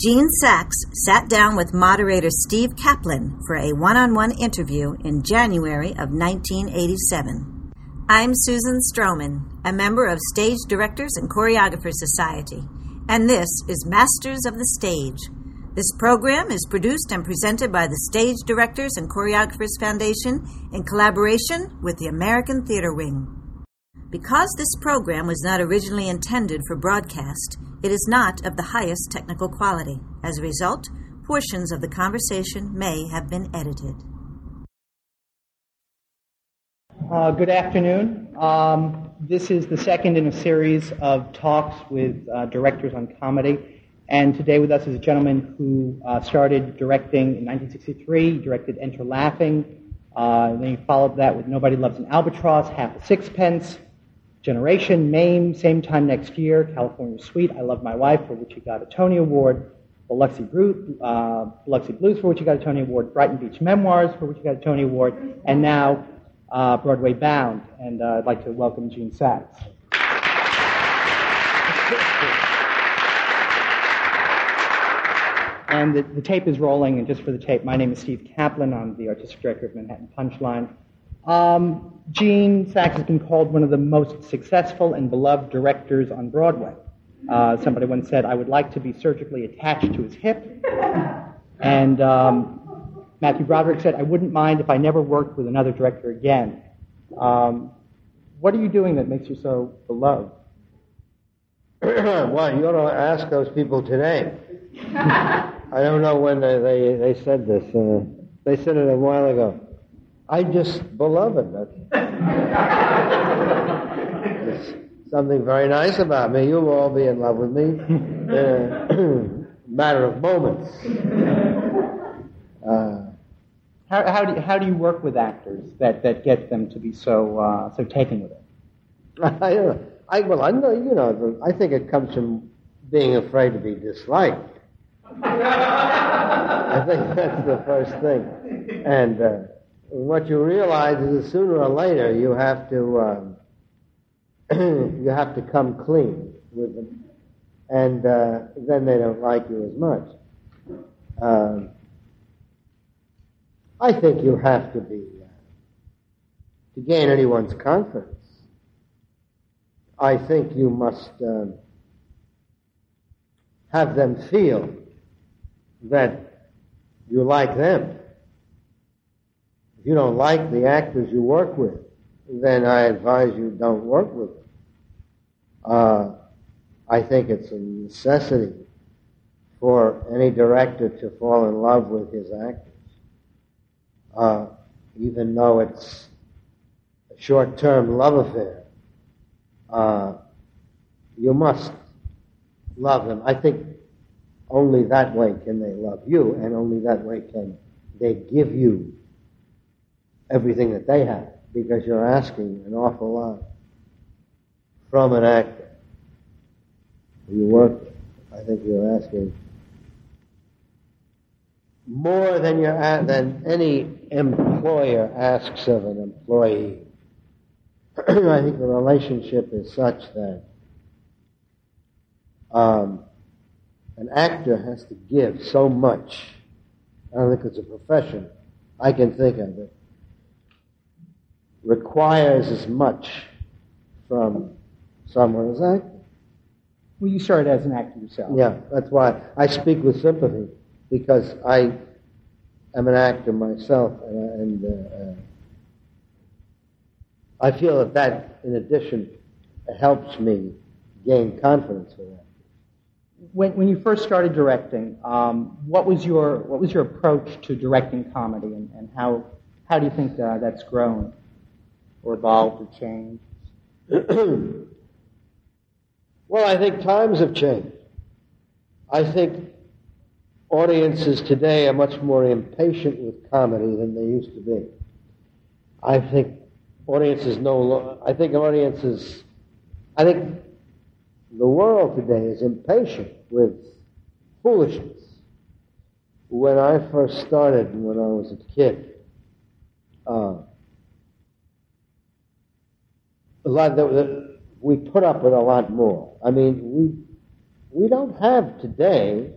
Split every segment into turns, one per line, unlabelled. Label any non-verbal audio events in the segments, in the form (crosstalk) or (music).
Gene Saks sat down with moderator Steve Kaplan for a one on one interview in January of 1987. I'm Susan Stroman, a member of Stage Directors and Choreographers Society, and this is Masters of the Stage. This program is produced and presented by the Stage Directors and Choreographers Foundation in collaboration with the American Theater Wing. Because this program was not originally intended for broadcast, it is not of the highest technical quality. As a result, portions of the conversation may have been edited.
Uh, good afternoon. Um, this is the second in a series of talks with uh, directors on comedy. And today with us is a gentleman who uh, started directing in 1963. He directed Enter Laughing. Uh, then he followed that with Nobody Loves an Albatross, Half a Sixpence, Generation, MAME, same time next year, California Suite, I Love My Wife, for which he got a Tony Award, Biloxi, Bru- uh, Biloxi Blues, for which he got a Tony Award, Brighton Beach Memoirs, for which he got a Tony Award, and now uh, Broadway Bound. And uh, I'd like to welcome Gene Saks. And the, the, tape is rolling, and just for the tape, my name is Steve Kaplan. I'm the artistic director of Manhattan Punchline. Um, Gene Saks has been called one of the most successful and beloved directors on Broadway. Uh, somebody once said, I would like to be surgically attached to his hip. And um, Matthew Broderick said, I wouldn't mind if I never worked with another director again. Um, what are you doing that makes you so beloved? (clears throat)
well, you ought to ask those people today. (laughs) I don't know when they, they, they said this. Uh, they said it a while ago. I just beloved. There's (laughs) something very nice about me. You'll all be in love with me in a (laughs) matter of moments.
Uh, how, how, do you, how do you work with actors that, that get them to be so uh, so taken with it? (laughs)
I, I well, I know you know. I think it comes from being afraid to be disliked. I think that's the first thing, and. Uh, what you realize is that sooner or later you have to um, (clears throat) you have to come clean with them, and uh, then they don't like you as much. Um, I think you have to be uh, to gain anyone's confidence. I think you must um, have them feel that you like them if you don't like the actors you work with, then I advise you don't work with them. Uh, I think it's a necessity for any director to fall in love with his actors, uh, even though it's a short-term love affair. Uh, you must love them. I think only that way can they love you, and only that way can they give you everything that they have because you're asking an awful lot from an actor. You work, I think you're asking more than than any employer asks of an employee. (clears throat) I think the relationship is such that um, an actor has to give so much. I don't think it's a profession. I can think of it requires as much from someone as acting.
Well, you started as an actor yourself.
Yeah, that's why I speak with sympathy because I am an actor myself, and, and uh, uh, I feel that that, in addition, helps me gain confidence with that.
When, when you first started directing, um, what was your what was your approach to directing comedy, and, and how how do you think uh, that's grown? Or evolved or changed? (clears throat)
well, I think times have changed. I think audiences today are much more impatient with comedy than they used to be. I think audiences no I think audiences, I think the world today is impatient with foolishness. When I first started, when I was a kid, uh, a lot that we put up with a lot more. I mean, we we don't have today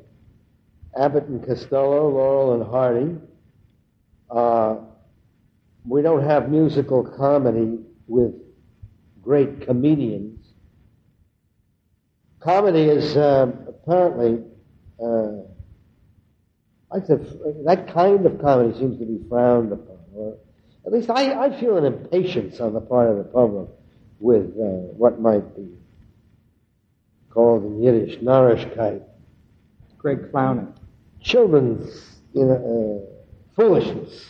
Abbott and Costello, Laurel and Hardy. Uh, we don't have musical comedy with great comedians. Comedy is uh, apparently, uh, I said, that kind of comedy seems to be frowned upon, or at least I, I feel an impatience on the part of the public with uh, what might be called in Yiddish Narishkeit.
Greg clowning.
Children's you know, uh, foolishness.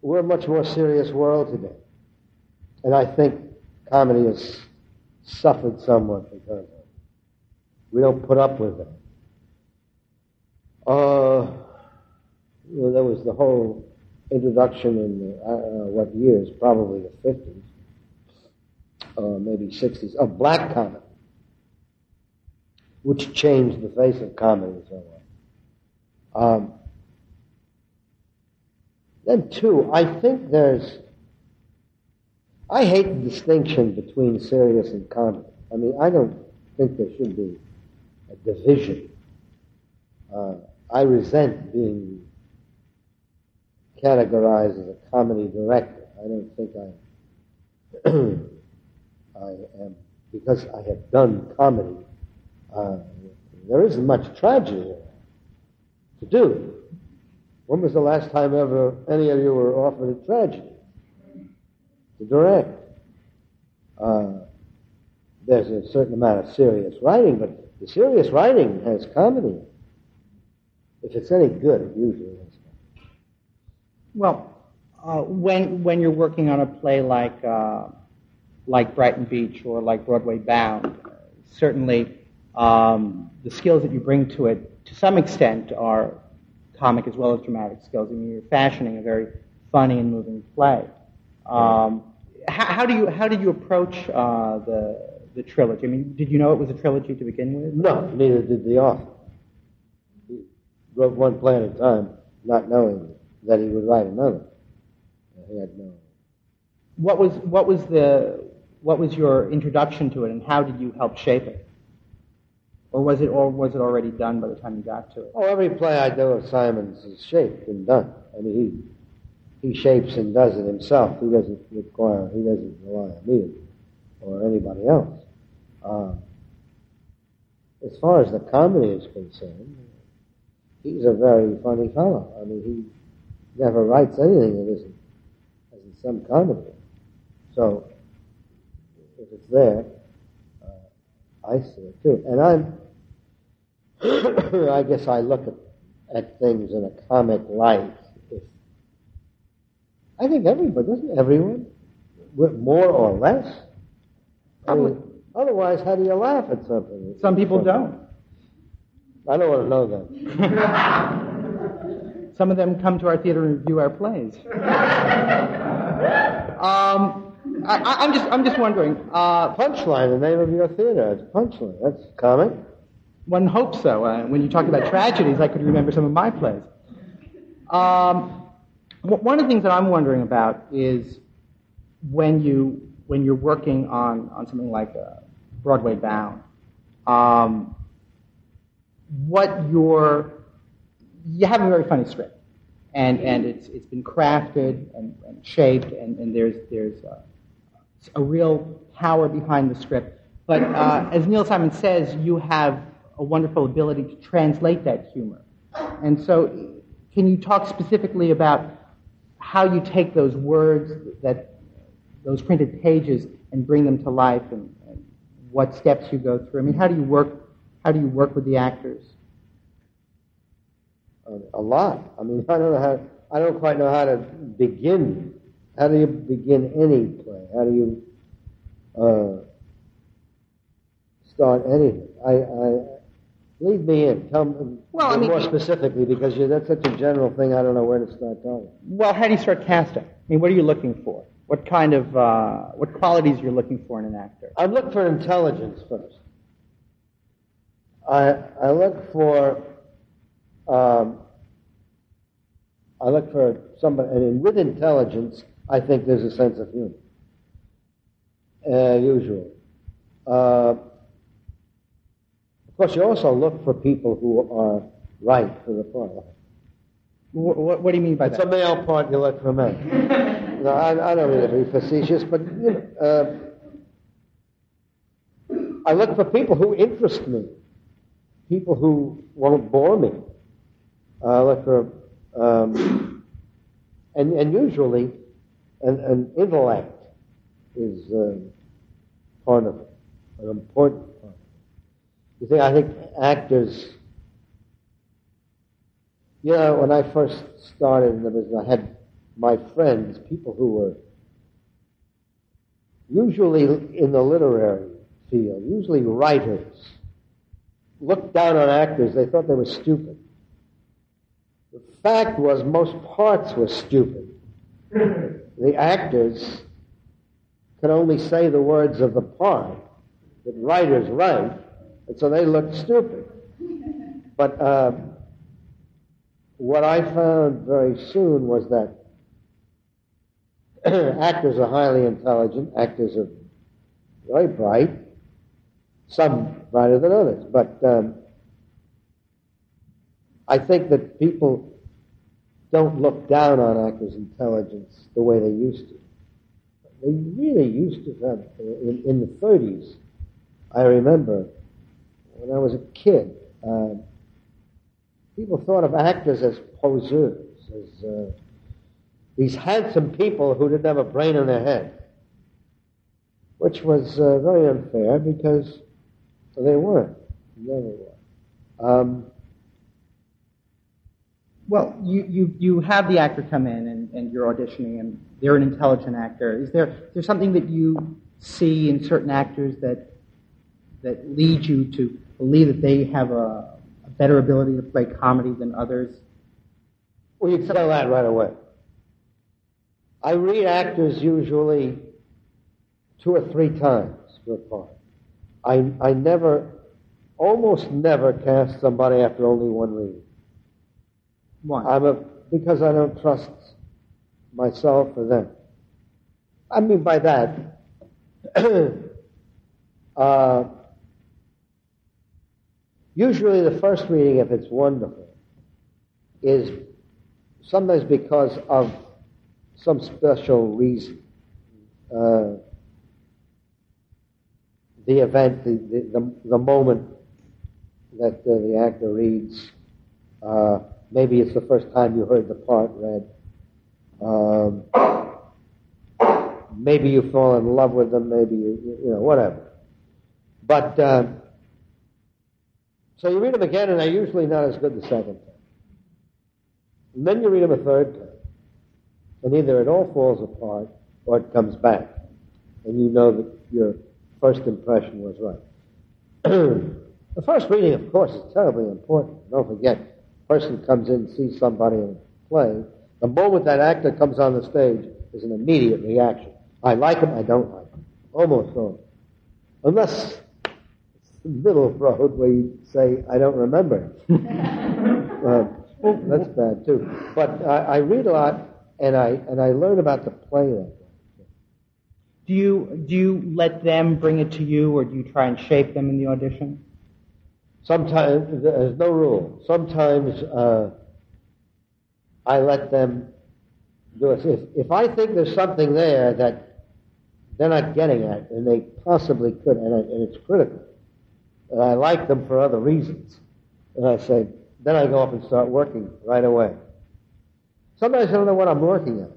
We're a much more serious world today. And I think comedy has suffered somewhat because of it. We don't put up with it. Uh, there was the whole introduction in the, uh what years, probably the 50s, uh, maybe 60s, of black comedy, which changed the face of comedy somewhat. Um, then, too, I think there's. I hate the distinction between serious and comedy. I mean, I don't think there should be a division. Uh, I resent being categorized as a comedy director. I don't think I, (clears throat) I am, because I have done comedy, uh, there isn't much tragedy to do. When was the last time ever any of you were offered a tragedy to direct? Uh, there's a certain amount of serious writing, but the serious writing has comedy. If it's any good, it usually is.
Well, uh, when when you're working on a play like uh, like Brighton Beach or like Broadway Bound, certainly um, the skills that you bring to it, to some extent, are comic as well as dramatic skills. I mean, you're fashioning a very funny and moving play. Um, how, how, do you how did you approach uh, the the trilogy? I mean, did you know it was a trilogy to begin with?
No, neither did the author. He wrote one play at a time, not knowing that he would write another. He had no.
What was what was the what was your introduction to it, and how did you help shape it? Or was it, or was it already done by the time you got to it?
Oh, every play I do of Simon's is shaped and done. I mean, he he shapes and does it himself. He doesn't require, he doesn't rely on me or anybody else. Uh, as far as the comedy is concerned, he's a very funny fellow. I mean, he never writes anything that isn't, isn't some comedy. So, it's there, I see it too. And I'm, (coughs) I guess I look at, at things in a comic light. I think everybody, doesn't everyone? More or less? I mean, otherwise, how do you laugh at something?
Some people don't.
I don't want to know
that. (laughs) Some of them come to our theater and review our plays. (laughs) um, I, am just, I'm just wondering. Uh,
punchline, the name of your theater. It's Punchline. That's comic.
One hopes so. Uh, when you talk about tragedies, I could remember some of my plays. Um, one of the things that I'm wondering about is when you when you're working on on something like a Broadway Bound, um, what your you have a very funny script, and and it's it's been crafted and, and shaped, and, and there's there's uh, a real power behind the script. But uh, as Neil Simon says, you have a wonderful ability to translate that humor. And so, can you talk specifically about how you take those words, that those printed pages, and bring them to life, and, and what steps you go through? I mean, how do you work? How do you work with the actors?
A lot. I mean, (laughs) I don't know how. I don't quite know how to begin how do you begin any play? How do you uh, start anything? I, I lead me in. Tell me well, I mean, more specifically because you, that's such a general thing. I don't know where to start talking.
Well, how do you start casting? I mean, what are you looking for? What kind of uh, what qualities you're looking for in an actor?
I look for intelligence first. I I look for um, I look for somebody, and with intelligence, I think there's a sense of humor. Uh, usually. Uh, of course, you also look for people who are right for the part.
What, what, what do you mean by
It's
that?
It's a male part you look for men. (laughs) no, I, I don't mean to be facetious, but you know, uh, I look for people who interest me, people who won't bore me. I look for, um, and, and usually, an, an intellect is uh, part of it, an important part. You see, I think actors you know, when I first started in the business, I had my friends, people who were usually in the literary field, usually writers, looked down on actors. They thought they were stupid. The fact was, most parts were stupid. (laughs) The actors could only say the words of the part that writers write, and so they looked stupid. But uh, what I found very soon was that (clears throat) actors are highly intelligent, actors are very bright, some brighter than others, but um, I think that people don't look down on actors' intelligence the way they used to. They really used to have, in, in the 30s, I remember when I was a kid, uh, people thought of actors as poseurs, as uh, these handsome people who didn't have a brain in their head, which was uh, very unfair because they weren't. Never were. Um,
Well, you, have the actor come in and, you're auditioning and they're an intelligent actor. Is there, something that you see in certain actors that, that leads you to believe that they have a, a better ability to play comedy than others?
well, you can tell that right away. I read actors usually two or three times for a part. I, I never, almost never cast somebody after only one reading.
One.
I'm a, because I don't trust myself or them. I mean by that, (clears throat) uh, usually the first reading, if it's wonderful, is sometimes because of some special reason. Uh, the event, the, the, the, the moment that uh, the actor reads, uh, maybe it's the first time you heard the part read. Um, maybe you fall in love with them, maybe you, you know, whatever. But, uh, so you read them again and they're usually not as good the second time. And then you read them a third time. And either it all falls apart or it comes back. And you know that your first impression was right. (clears throat) the first reading, of course, is terribly important. Don't forget, person comes in, sees somebody in a play. The moment that actor comes on the stage is an immediate reaction. I like him, I don't like him. Almost always. Unless it's the middle of road where you say, I don't remember him. uh, (laughs) that's bad too. But I, I read a lot and I, and I learn about the play that way.
Do you, do you let them bring it to you or do you try and shape them in the audition?
Sometimes there's no rule. Sometimes uh, I let them do it. If, if I think there's something there that they're not getting at, and they possibly could, and, I, and it's critical, and I like them for other reasons, and I say, then I go up and start working right away. Sometimes I don't know what I'm working at,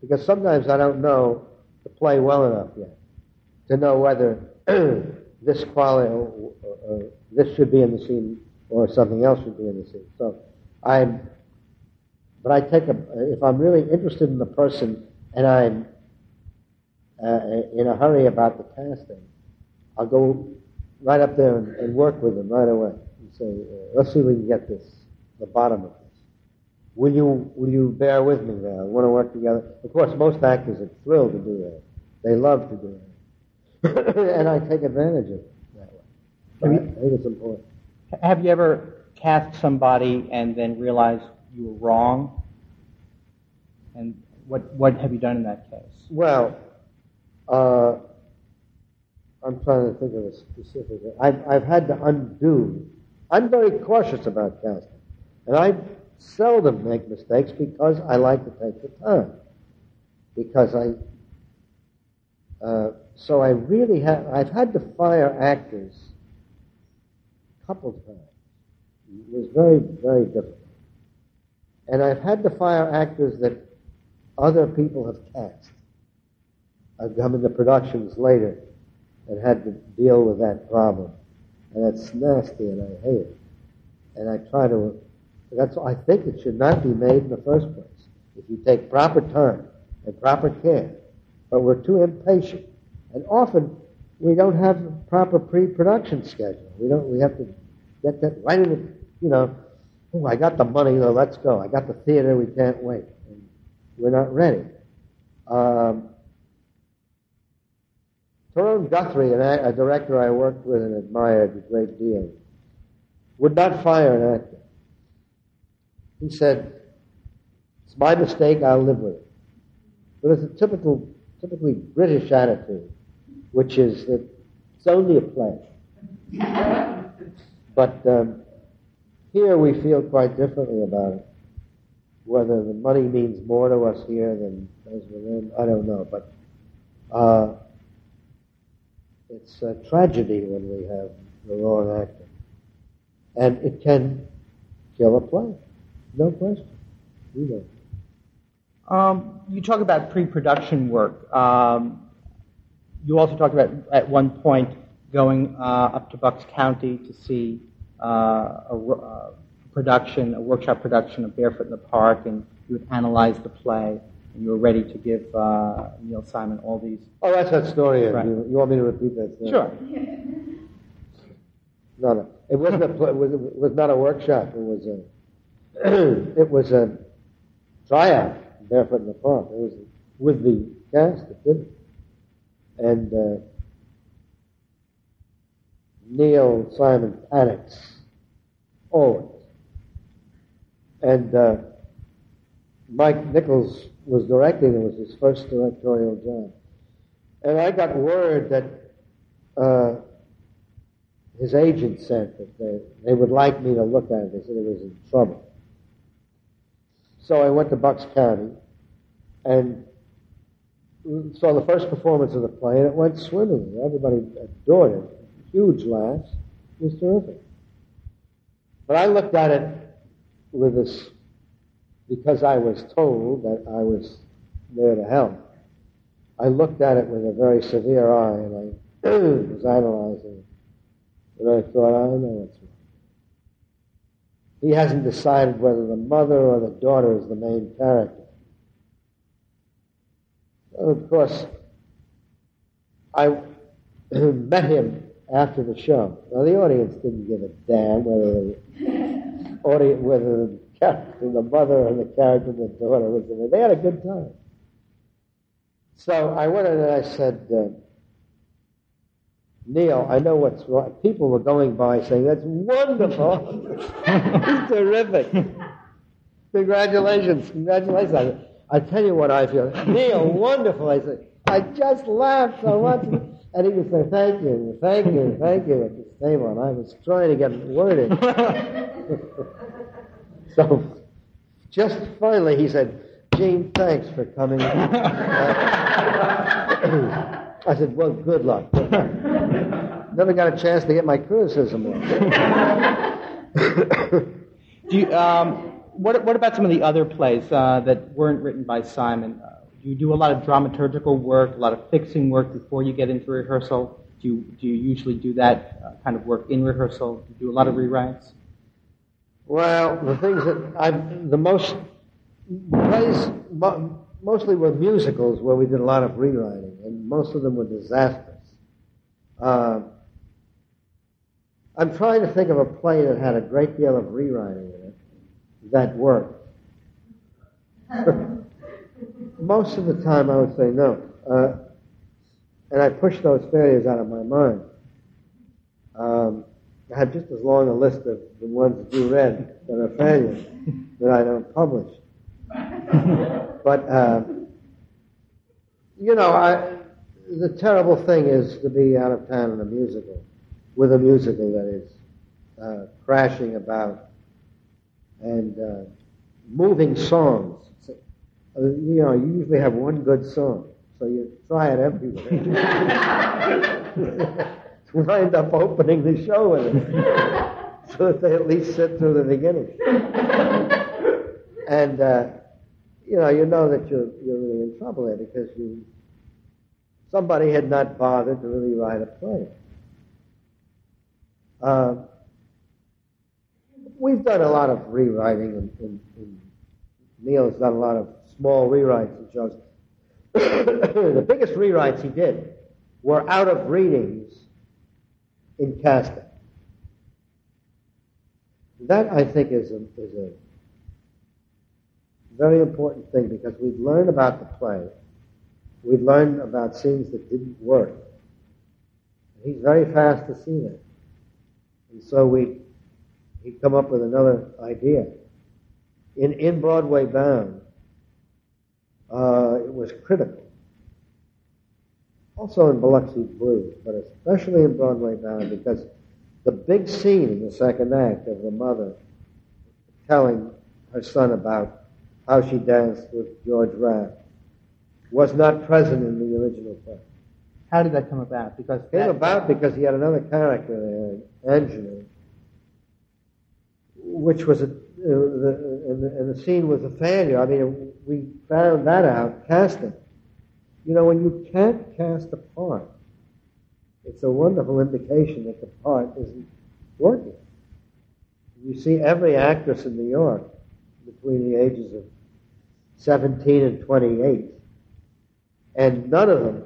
because sometimes I don't know to play well enough yet to know whether (clears throat) this quality, or, or, this should be in the scene, or something else should be in the scene. So I'm, but I take a, if I'm really interested in the person and I'm uh, in a hurry about the casting, I'll go right up there and, and work with them right away and say, uh, let's see if we can get this, the bottom of this. Will you, will you bear with me now? I want to work together. Of course, most actors are thrilled to do that. They love to do that. (coughs) and I take advantage of it that way. I think it's important.
Have you ever cast somebody and then realized you were wrong? And what, what have you done in that case?
Well, uh, I'm trying to think of a specific. I've, I've had to undo. I'm very cautious about casting. And I seldom make mistakes because I like to take the time. Because I, uh, so I really have, I've had to fire actors couple times. It was very, very difficult. And I've had to fire actors that other people have cast. I've come into productions later and had to deal with that problem. And it's nasty and I hate it. And I try to, that's, I think it should not be made in the first place. If you take proper time and proper care. But we're too impatient. And often we don't have a proper pre-production schedule. We don't, we have to get that right in the, you know, oh, I got the money, so let's go. I got the theater, we can't wait. And we're not ready. Um, Guthrie, a, a director I worked with and admired a great deal, would not fire an actor. He said, it's my mistake, I'll live with it. But it's a typical, typically British attitude, which is that it's only a play. but um, here we feel quite differently about it. Whether the money means more to us here than does within, I don't know. But uh, it's a tragedy when we have the wrong actor. And it can kill a play. No question. You know.
Um, you talk about pre-production work. Um, you also talked about at one point going uh, up to Bucks County to see uh, a, uh, production, a workshop production of Barefoot in the Park, and you would analyze the play and you were ready to give uh, Neil Simon all these.
Oh, that's that story.
Right.
You, you, want me to repeat that story?
Sure. (laughs)
No, no. It wasn't a. It was, it was not a workshop. It was a. (clears throat) it was a tryout. Barefoot in the Park. It was with the cast that did it, and uh, Neil Simon panics always, and. Uh, Mike Nichols was directing. It was his first directorial job. And I got word that uh, his agent said that they, they would like me to look at it. They said it was in trouble. So I went to Bucks County and saw the first performance of the play, and it went swimmingly. Everybody adored it. Huge laughs. It was terrific. But I looked at it with this because I was told that I was there to help. I looked at it with a very severe eye and I (clears throat) was analyzing it. And I thought, I know what's wrong. He hasn't decided whether the mother or the daughter is the main character. Of course, I (clears throat) met him after the show. Now the audience didn't give a damn whether the (laughs) audience, whether character, the mother and the character the daughter was in there. They had a good time. So I went in and I said, uh, Neil, I know what's wrong. People were going by saying, that's wonderful. (laughs) Terrific. (laughs) Congratulations. Congratulations. I, tell you what I feel. Neil, (laughs) wonderful. I said, I just laughed so much. And he would say, thank you, thank you, thank you at this table. And I was trying to get worded. (laughs) So just finally he said, Gene, thanks for coming. (laughs) I said, well, good luck. Never got a chance to get my criticism off.
do you, um, what, what about some of the other plays uh, that weren't written by Simon? Uh, do you do a lot of dramaturgical work, a lot of fixing work before you get into rehearsal? Do you, do you usually do that uh, kind of work in rehearsal? Do you do a lot of rewrites?
Well, the things that I've, the most plays mostly were musicals where we did a lot of rewriting, and most of them were disasters. Uh, I'm trying to think of a play that had a great deal of rewriting in it that worked. (laughs) most of the time, I would say no, uh, and I push those failures out of my mind. Um, I have just as long a list of the ones that you read that are failures that I don't publish. (laughs) but, uh, you know, I, the terrible thing is to be out of town in a musical, with a musical that is uh, crashing about and uh, moving songs. So, uh, you know, you usually have one good song, so you try it everywhere. (laughs) to wind up opening the show with it, (laughs) so that they at least sit through the beginning. (laughs) and uh, you know, you know that you're you're really in trouble there because you somebody had not bothered to really write a play. Uh, we've done a lot of rewriting, and, and, and done a lot of small rewrites and shows. (coughs) the biggest rewrites he did were out of readings in casting. That, I think, is a, is a very important thing because we've learned about the play. We've learned about scenes that didn't work. He's very fast to see that. And so we he'd come up with another idea. In In Broadway Bound, uh, it was critical. Also in Biloxi Blues, but especially in Broadway Bound because the big scene in the second act of the mother telling her son about how she danced with George Raft was not present in the original play.
How did that come about? Because
it came about because he had another character there, Angela, which was a, uh, the, and, the, and the scene was a failure. I mean, we found that out casting. You know, when you can't cast a part, it's a wonderful indication that the part isn't working. You see every actress in New York between the ages of 17 and 28, and none of them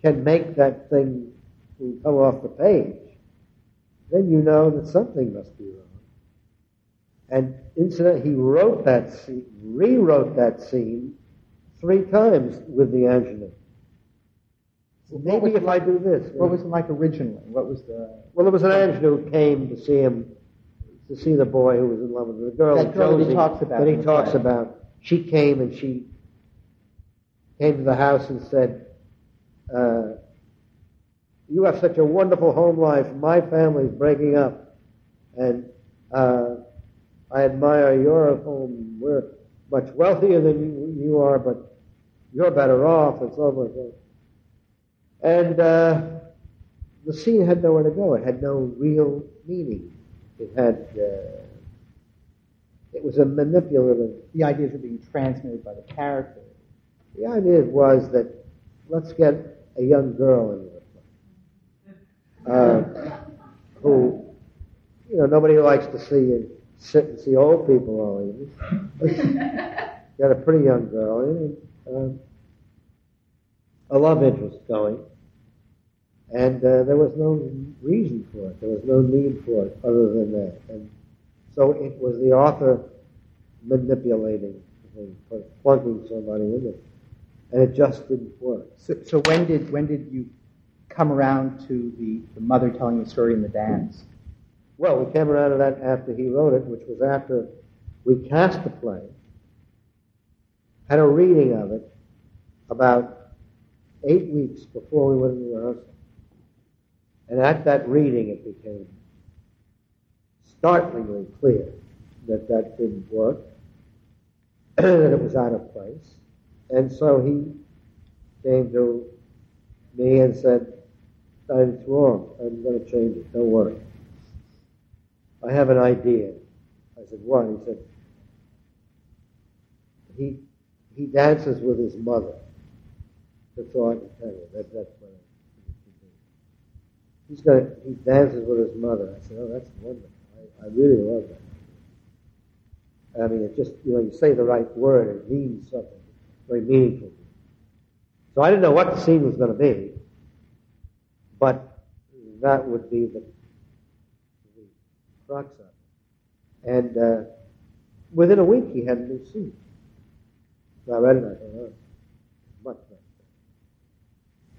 can make that thing come off the page, then you know that something must be wrong. And incidentally, he wrote that scene, rewrote that scene three times with the Angela. So maybe if I do this.
What was it like originally? What was the?
Well, there was an Angela who came to see him, to see the boy who was in love with the girl.
That girl
Josie,
that he talks about.
That he talks play. about. She came and she came to the house and said, uh, "You have such a wonderful home life. My family's breaking up, and uh, I admire your home. We're much wealthier than you, you are, but you're better off, and so forth." And uh, the scene had nowhere to go. It had no real meaning. It had. Uh, it was a manipulative.
The ideas were being transmitted by the character.
The idea was that let's get a young girl play, uh, who, you know, nobody likes to see you sit and see old people all evening. (laughs) Got a pretty young girl in, and uh, a love interest going. And uh, there was no reason for it. There was no need for it other than that. And so it was the author manipulating the thing, plunking somebody in it. And it just didn't work.
So, so when did when did you come around to the, the mother telling the story in the dance?
Well, we came around to that after he wrote it, which was after we cast the play, had a reading of it about eight weeks before we went into rehearsal. And at that reading, it became startlingly clear that that didn't work, (clears throat) that it was out of place. And so he came to me and said, it's wrong. I'm going to change it. Don't worry. I have an idea. I said, what? He said, he, he dances with his mother. That's all I can tell you. That, that's what he's got he dances with his mother. I said, oh, that's wonderful. I, I really love that. I mean, it just you know you say the right word, it means something very meaningful. So I didn't know what the scene was going to be, but that would be the, the crux of it. And uh, within a week, he had a new scene. So I read it, I thought, oh, much better.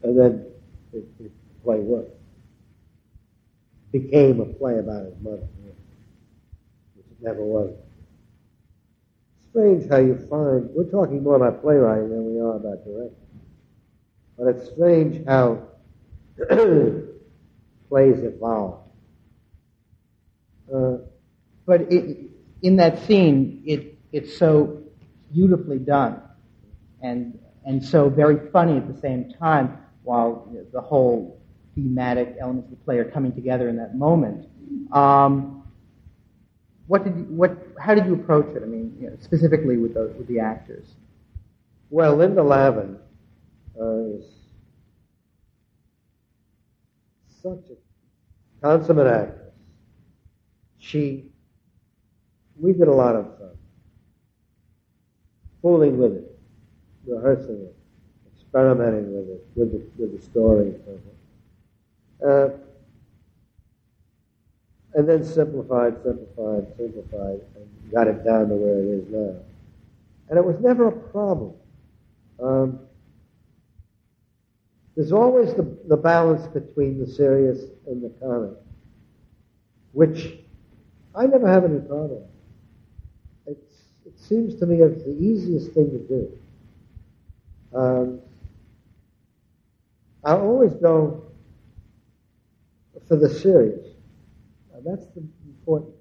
And then it, it play worked became a play about his mother, which it never was. Strange how you find, we're talking more about playwriting than we are about directing. But it's strange how (clears throat) plays evolve. Uh,
but it, in that scene, it, it's so beautifully done and, and so very funny at the same time while you know, the whole thematic elements of the play are coming together in that moment. Um, what did you, what, how did you approach it? I mean, you know, specifically with the, with the actors.
Well, Linda Lavin uh, is such a consummate actress. She, we did a lot of uh, fooling with it, rehearsing it, experimenting with it, with the, with the story. Uh, and then simplified, simplified, simplified, and got it down to where it is now. And it was never a problem. Um, there's always the, the balance between the serious and the comic, which I never have any problem. It's, it seems to me it's the easiest thing to do. Um, I always go for the serious. Now that's the important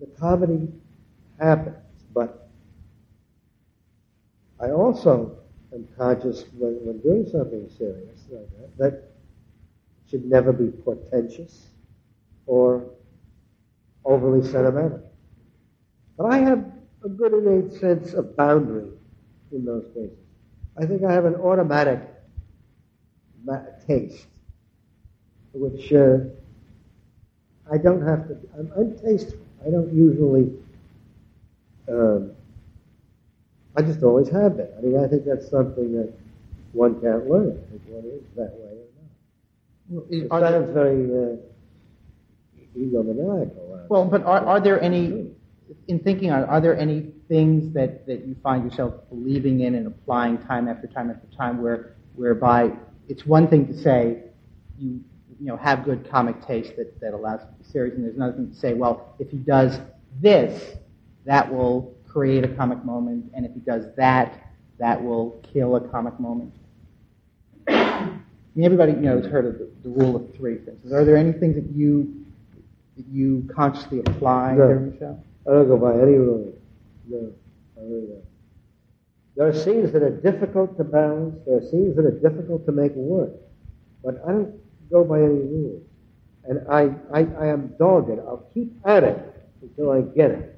thing. The comedy happens, but I also am conscious when, when doing something serious like that, that should never be portentous or overly sentimental. But I have a good innate sense of boundary in those cases. I think I have an automatic ma- taste, which uh, I don't have to. I'm, I'm tasteful. I don't usually. Um, I just always have been. I mean, I think that's something that one can't learn. I think one is that way or not.
Well,
It
there-
sounds very uh, egomaniacal. uh,
Well, but are, are there any, in thinking on, are there any things that, that you find yourself believing in and applying time after time after time where, whereby it's one thing to say you, you know, have good comic taste that, that allows to be serious, and there's another thing to say, well, if he does this, that will create a comic moment, and if he does that, that will kill a comic moment. I mean, everybody, you know, has heard of the, the rule of three, for instance. Are there any things that you that you consciously apply
No.
during the show?
I don't go by any rule. No, I really don't. There are scenes that are difficult to balance. There are scenes that are difficult to make work. But I don't go by any rules. And I, I, I am dogged. I'll keep at it until I get it.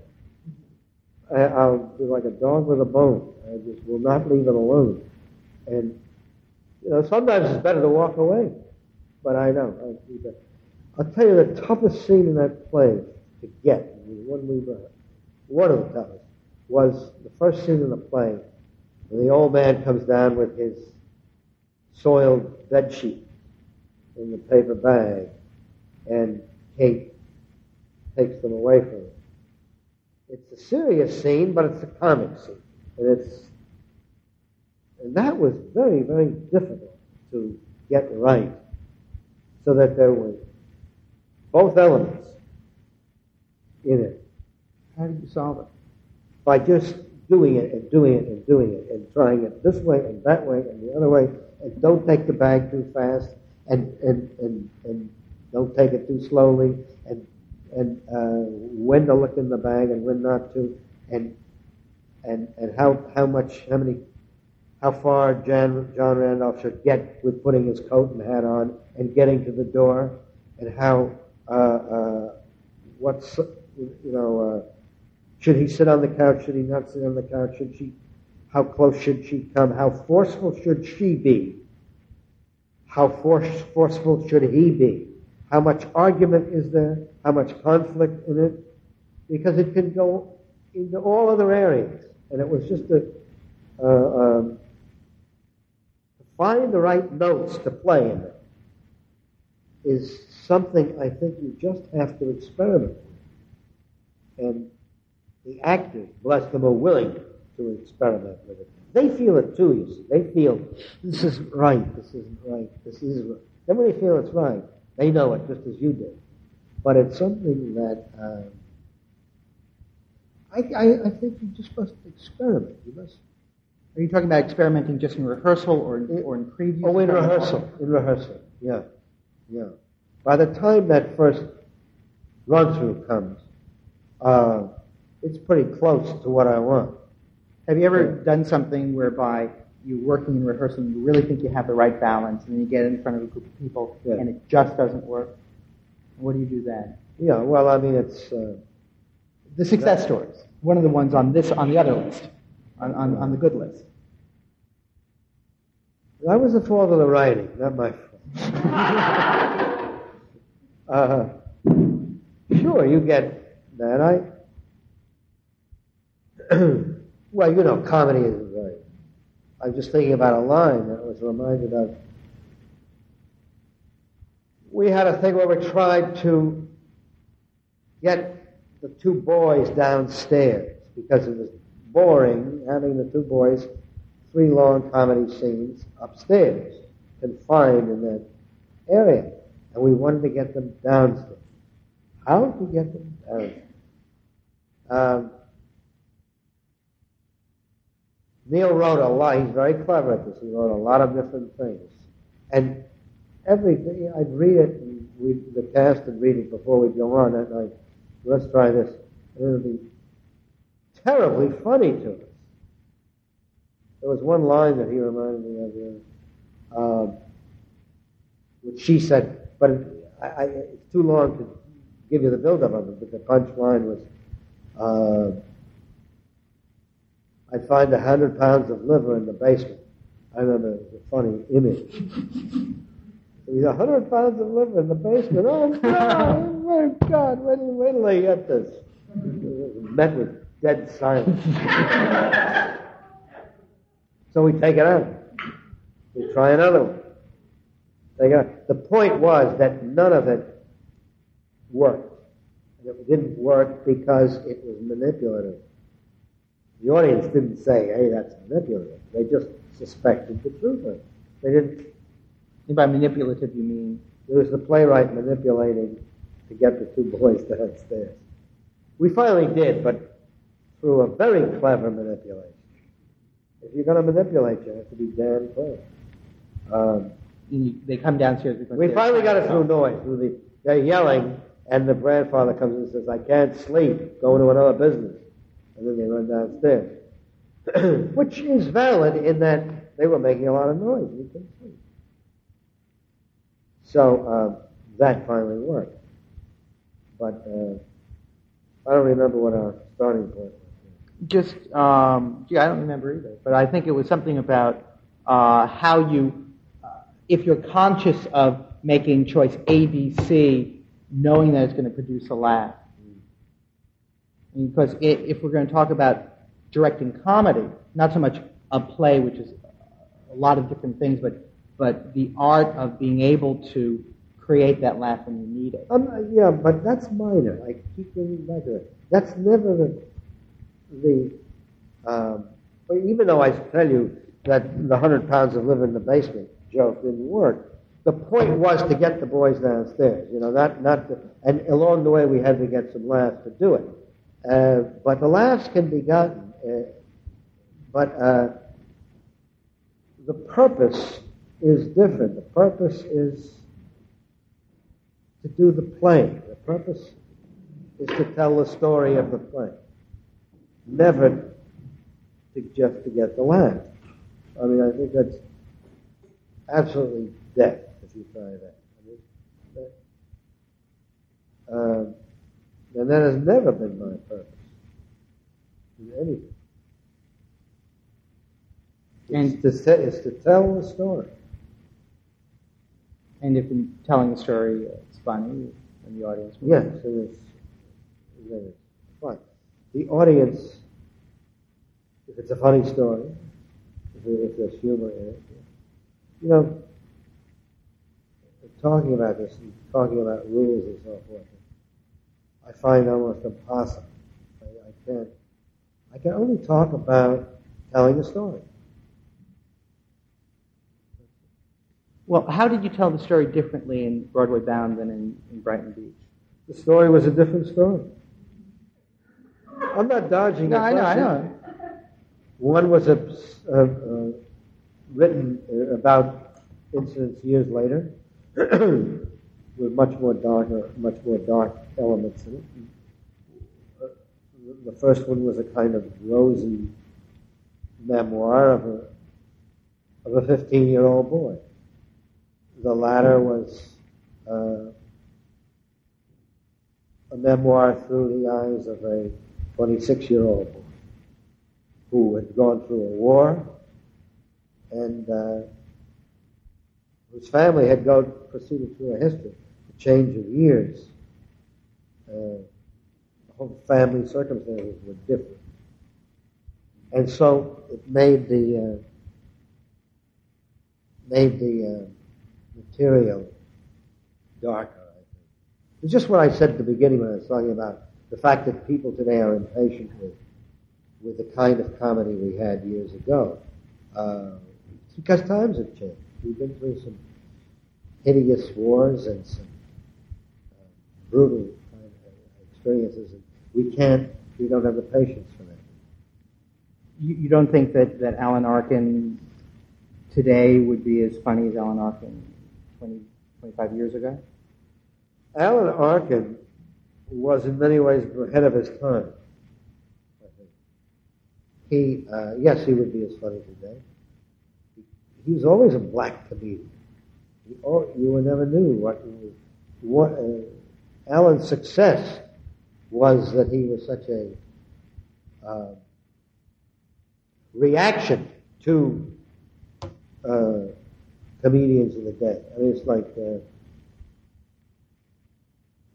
I, I'll be like a dog with a bone. I just will not leave it alone. And, you know, sometimes it's better to walk away. But I. I, I'll tell you the toughest scene in that play to get, one we wrote, one of the toughest, was the first scene in the play when the old man comes down with his soiled bed sheet in the paper bag and Kate takes them away from him. It's a serious scene, but it's a comic scene. And it's and that was very, very difficult to get right so that there were both elements in it
How do you solve it?
by just doing it and doing it and doing it and trying it this way and that way and the other way and don't take the bag too fast and and and, and don't take it too slowly and uh, when to look in the bag and when not to and and and how how much how many how far John, John Randolph should get with putting his coat and hat on and getting to the door and how uh, uh, what's you know uh, should he sit on the couch? Should he not sit on the couch? Should she? How close should she come? How forceful should she be? How force, forceful should he be? How much argument is there? How much conflict in it? Because it can go into all other areas, and it was just a uh, um, to find the right notes to play in it is something I think you just have to experiment with. And the actors, bless them, are willing to experiment with it. They feel it too, you see. They feel this isn't right, this isn't right, this is right. Then when they feel it's right, they know it just as you do. But it's something that um, I, I, I think you just must experiment. You must
Are you talking about experimenting just in rehearsal or in, or in preview?
Oh, in rehearsal. In rehearsal. Yeah. Yeah. By the time that first run through comes, uh, it's pretty close to what I want.
Have you ever done something whereby you're working in rehearsal and rehearsing, you really think you have the right balance, and then you get in front of a group of people
Yeah.
and it just doesn't work? What do you do then?
Yeah, well, I mean, it's, uh,
The success stories. One of the ones on this on the other list, on, on, on the good list.
that was the fault of the writing, not my fault. (laughs) uh, sure, you get that. I, (clears throat) well, you know, comedy is very. I was just thinking about a line that was reminded of. We had a thing where we tried to get the two boys downstairs because it was boring having the two boys three long comedy scenes upstairs, confined in that area. And we wanted to get them downstairs. How we get them downstairs? Um, Neil wrote a lot. He's very clever at this. He wrote a lot of different things. And every day I'd read it, we, the cast would read it before we'd go on that night. Let's try this. And it would be terribly funny to us. There was one line that he reminded me of um, which she said, but I, I, it's too long to give you the buildup of it, but the punch line was, uh, I find a hundred pounds of liver in the basement. I remember it was a funny image. He's a hundred pounds of liver in the basement. Oh God! Oh God! Wait, wait till they get this. Met with dead silence. so we take it out. We try another one. Take it out. The point was that none of it worked. And it didn't work because it was manipulative. The audience didn't say, "Hey, that's manipulative." They just suspected the truth of it. They didn't
And by manipulative, you mean
it was the playwright manipulating to get the two boys downstairs. We finally did, but through a very clever manipulation. If you're going to manipulate, you have to be damn clever. Um,
you, they come downstairs
we finally got it through noise. Through the, they're yelling, and the grandfather comes and says, I can't sleep, go into another business. And then they run downstairs. (clears throat) Which is valid in that they were making a lot of noise. So uh, that finally worked. But uh, I don't remember what our starting point was.
Just, um, gee, I don't remember either, but I think it was something about uh, how you, uh, if you're conscious of making choice A, B, C, knowing that it's going to produce a laugh. Because i if we're going to talk about directing comedy, not so much a play, which is a lot of different things, but but the art of being able to create that laugh when you need it.
Um, uh, yeah, but that's minor. I keep to it. That's never the the. Um, even though I tell you that the hundred pounds of liver in the basement joke didn't work, the point was to get the boys downstairs. You know, not not. To, and along the way, we had to get some laughs to do it. Uh, but the laughs can be gotten. Uh, but uh, the purpose is different. The purpose is to do the play. The purpose is to tell the story of the play. Never to just to get the laugh. I mean, I think that's absolutely dead if you try that. I mean, that um, and that has never been my purpose in anything.
And-
It's to, it's to tell the story.
And if in telling the story it's funny, and the audience will
Yes, it's, and then it's fun. The audience, if it's a funny story, if, there- if there's humor in it, you know, talking about this and talking about rules and so forth, I find almost impossible. I, I can't. I can only talk about telling a story.
Well, how did you tell the story differently in Broadway Bound than in, in Brighton Beach?
The story was a different story. I'm not dodging.
No, I know, I know.
One was a, uh, uh, written uh, about incidents years later, (clears throat) with much more darker, much more dark elements in it. Uh, the first one was a kind of rosy memoir of a of a 15 year old boy. The latter was uh, a memoir through the eyes of a 26 year old boy who had gone through a war and uh, whose family had gone proceeded through a history, a change of years. Uh, the whole family circumstances were different. And so it made the uh, made the uh, material darker. I think it's just what I said at the beginning when I was talking about the fact that people today are impatient with with the kind of comedy we had years ago. Uh, because times have changed. We've been through some hideous wars and some uh, brutal kind of experiences, and we can't, we don't have the patience for that.
You, you don't think that, that Alan Arkin today would be as funny as Alan Arkin 20, 25 years ago?
Alan Arkin was in many ways ahead of his time. He, uh, yes, he would be as funny today. He, he was always a black comedian. He, oh, you never knew what. what uh, Alan's success was that he was such a uh, reaction to uh, comedians of the day. I mean, it's like uh,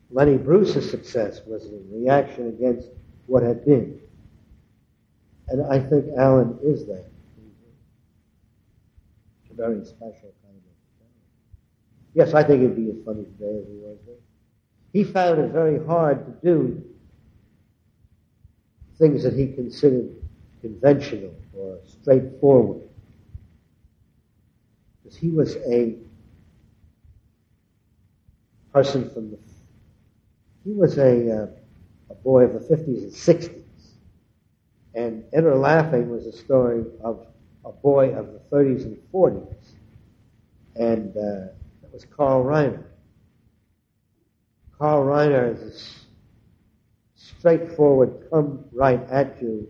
Lenny Bruce's success was a reaction against what had been. And I think Alan is that. A very special kind of Yes, I think he'd be as funny today as he was then. He found it very hard to do things that he considered conventional or straightforward because he was a person from the, he was a, uh, a boy of the 50s and 60s. And Enter Laughing was a story of a boy of the 30s and 40s. And uh, that was Carl Reiner. Carl Reiner is a straightforward, come right at you,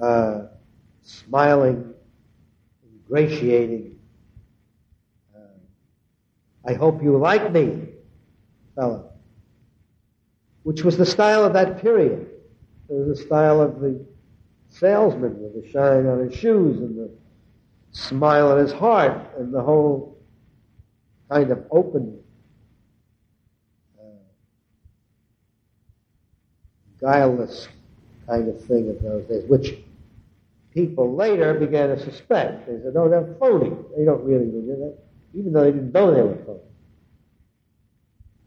uh, smiling, ingratiating, I hope you like me, fellow. Which was the style of that period. It was the style of the salesman with the shine on his shoes and the smile on his heart and the whole kind of open, uh, guileless kind of thing of those days, which people later began to suspect. They said, no, they're phony. They don't really mean it." Even though they didn't know they were phony.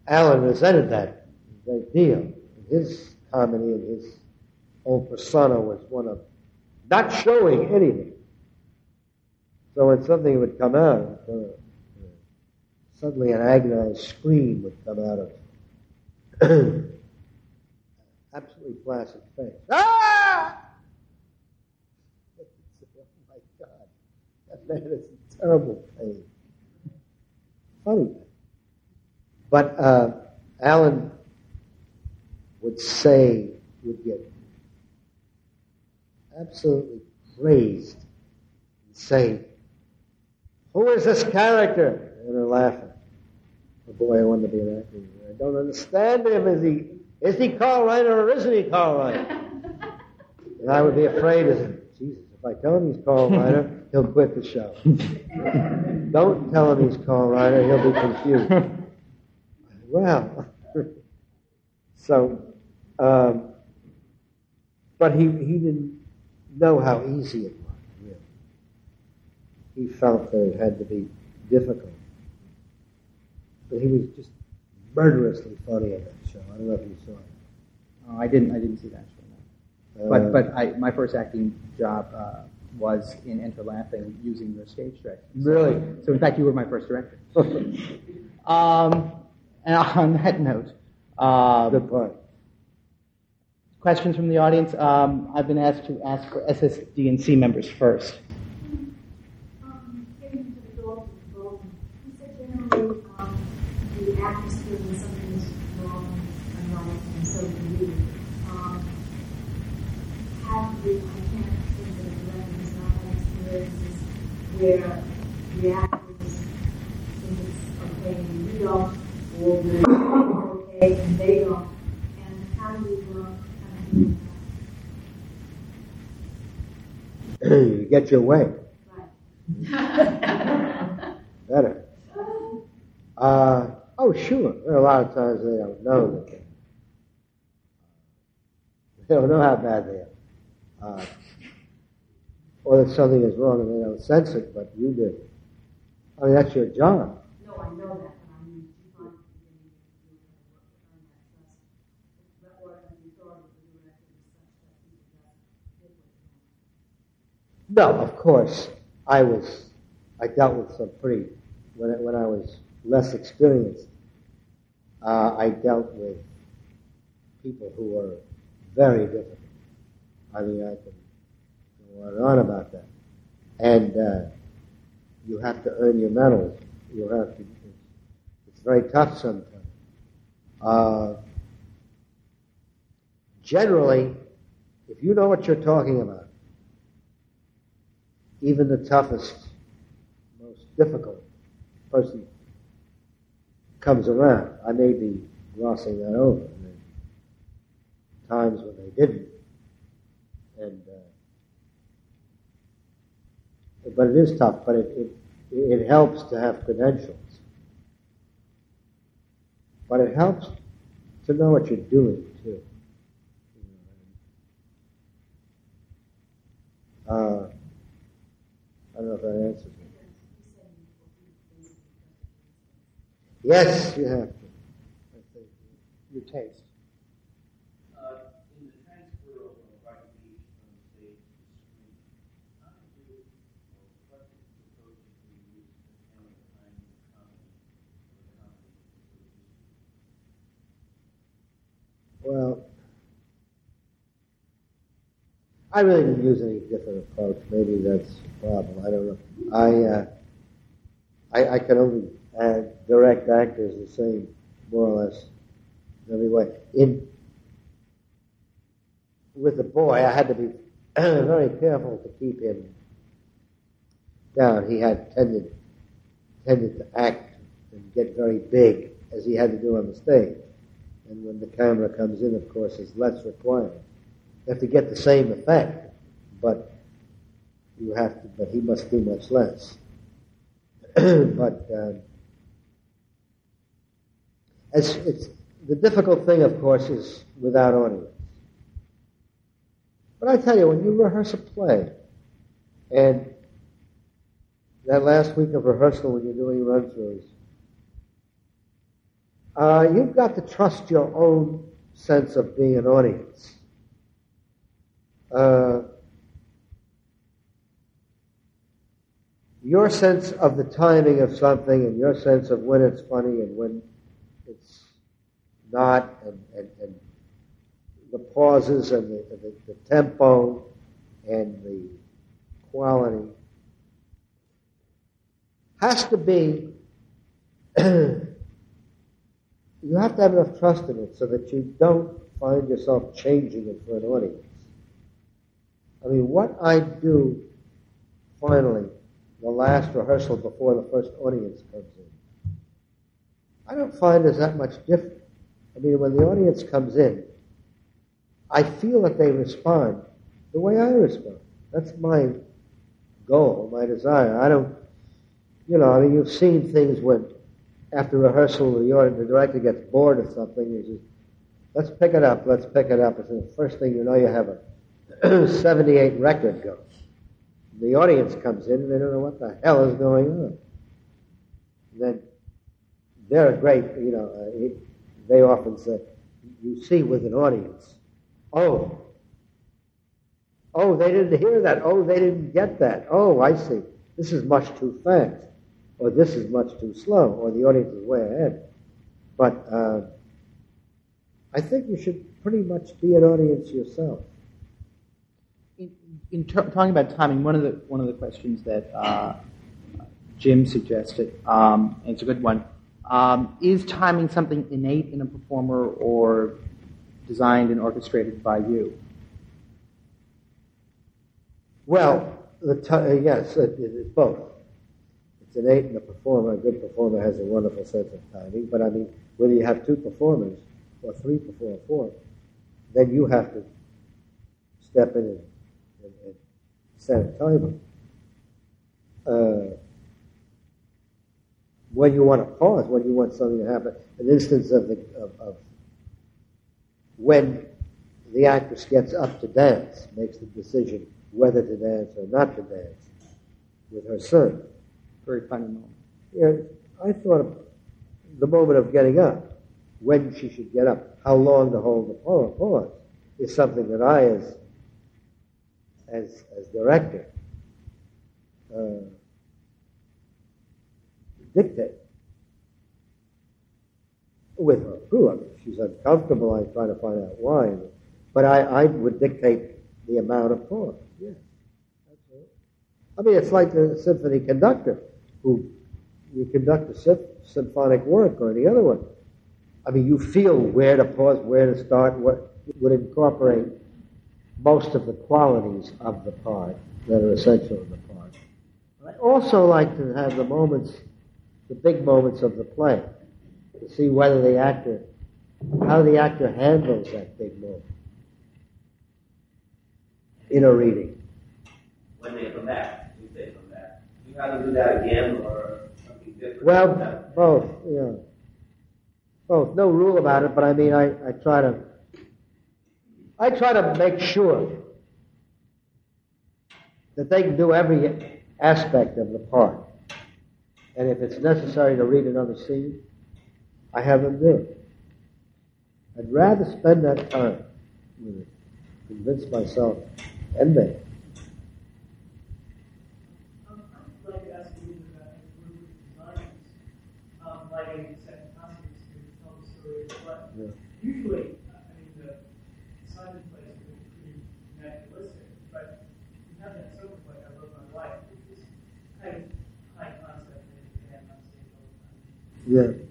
Alan resented that a great deal. His comedy and his whole persona was one of not showing anything. So when something would come out, uh, suddenly an agonized scream would come out of (clears throat) absolutely placid face. Ah! (laughs) oh my God, that man is in terrible pain funny. But uh, Alan would say, would get absolutely praised and say, Who is this character? And they're laughing. The boy, I want to be an actor. I don't understand him. Is he is he Carl Reiner or isn't he Carl Reiner? (laughs) and I would be afraid of him. Jesus, if I tell him he's Carl Reiner, he'll quit the show. (laughs) Don't tell him he's Carl Reiner, he'll be confused. (laughs) well, (laughs) so, um, but he, he didn't know how easy it was, really. He felt that it had to be difficult. But he was just murderously funny in that show. I don't know if you saw it.
Oh, I didn't. I didn't see that show. No. Uh, but but I, my first acting job uh, was in Enter Laughing using your stage direction.
So, really?
So in fact, you were my first director. um, and on that note, uh,
good point.
Questions from the audience? Um, I've been asked to ask for SSD&C members first.
Um, the atmosphere when something is wrong we, I can't think of the reference, not have experiences where the actors think it's okay and you don't, or where it's okay and they don't. And how do you work, how do you
you get your way. Better. Uh, oh, sure. There are a lot of times they don't know that they, they don't know how bad they are. Uh, or that something is wrong and they don't sense it, but you do. I mean, that's your job.
No, I know that, but I mean, you find it beginning to do work to earn that trust. But or have you thought of the director as such that people that live with them?
No, of course. I was, I dealt with some pretty, when, I- when I was less experienced, uh, I dealt with people who were very difficult. I mean, I can go on and on about that. And uh, you have to earn your medals. You have to, it's very tough sometimes. Uh, generally, if you know what you're talking about, even the toughest, most difficult person comes around. I may be glossing that over. Times when they didn't. And, uh, but it is tough, but it, it, it helps to have credentials. But it helps to know what you're doing, too. Uh, I don't know if that answers it. Yes, you have to.
Your taste.
Uh, in the transfer of a recognition from stage to screen, how do you, or what approaches do you use to handle the kind of comedy or comedy?
Well, I really didn't use any different approach. Maybe that's the problem. I don't know. I uh, I, I can only uh, direct actors the same, more or less, in every way. In with the boy, I had to be (clears throat) very careful to keep him down. He had tended tended to act and get very big, as he had to do on the stage. And when the camera comes in, of course, is less required. You have to get the same effect, but you have to. But he must do much less. (clears throat) but uh, it's, it's the difficult thing, of course, is without audience. But I tell you, when you rehearse a play, and that last week of rehearsal when you're doing run-throughs, uh, you've got to trust your own sense of being an audience. Uh, your sense of the timing of something and your sense of when it's funny and when it's not and, and, and the pauses and the, the, the tempo and the quality has to be (clears throat) you have to have enough trust in it so that you don't find yourself changing it for an audience. I mean, what I do finally, the last rehearsal before the first audience comes in, I don't find there's that much different. I mean, when the audience comes in, I feel that they respond the way I respond. That's my goal, my desire. I don't, you know, I mean, you've seen things when after rehearsal, the, audience, the director gets bored of something. He says, let's pick it up, let's pick it up. And the first thing you know, you have a (clears throat) 78 record goes. The audience comes in and they don't know what the hell is going on. Then they're a great, you know, uh, he, they often say, you see with an audience, oh, oh, they didn't hear that. Oh, they didn't get that. Oh, I see. This is much too fast or this is much too slow, or the audience is way ahead. But uh, I think you should pretty much be an audience yourself.
In, ter- talking about timing, one of the one of the questions that uh, Jim suggested, um, and it's a good one, um, is timing something innate in a performer or designed and orchestrated by you?
Well, t- uh, yes, it, it, it's both. It's innate in the performer. A good performer has a wonderful sense of timing. But I mean, whether you have two performers or three perform four, then you have to step in and a. Uh, when you want to pause, when you want something to happen, an instance of the of, of when the actress gets up to dance, makes the decision whether to dance or not to dance with her son.
Very funny moment.
Yeah, I thought of the moment of getting up, when she should get up, how long to hold the pause, is something that I, as as as director, uh, dictate with her crew. I mean, if she's uncomfortable, I try to find out why. But I, I would dictate the amount of pause. Absolutely. I mean, it's like the symphony conductor who you conduct a symp- symphonic work or any other one. I mean, you feel where to pause, where to start, what would incorporate most of the qualities of the part that are essential in the part. I also like to have the moments, the big moments of the play, to see whether the actor, how the actor handles that big moment in a reading.
When they come back, you say come back. You have to do that again or something different?
Well, both, yeah. Both. No rule about it, but I mean, I, I try to, I try to make sure that they can do every aspect of the part. And if it's necessary to read another scene, I have them do it. I'd rather spend that time with it, convince myself and them.
Um, I'd like to ask you about a group of designers, um, like a second concept to tell the story, but
Yeah.
usually, uh, I mean, the Simon plays are pretty naturalistic, but you have that sort of like I love my wife, which is kind of high concept that you can have on stage all the time.
Yeah.
Use two-way signs. So I think you're tell them what to do.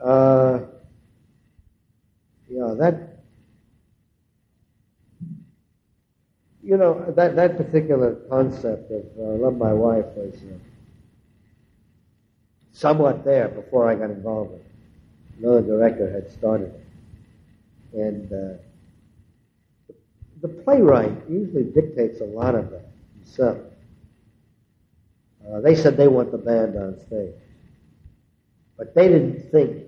Uh, yeah, that, you know, that, that particular concept of uh, love my wife was uh, somewhat there before I got involved. Another director had started it. And uh, the playwright usually dictates a lot of that himself. Uh, they said they want the band on stage. But they didn't think,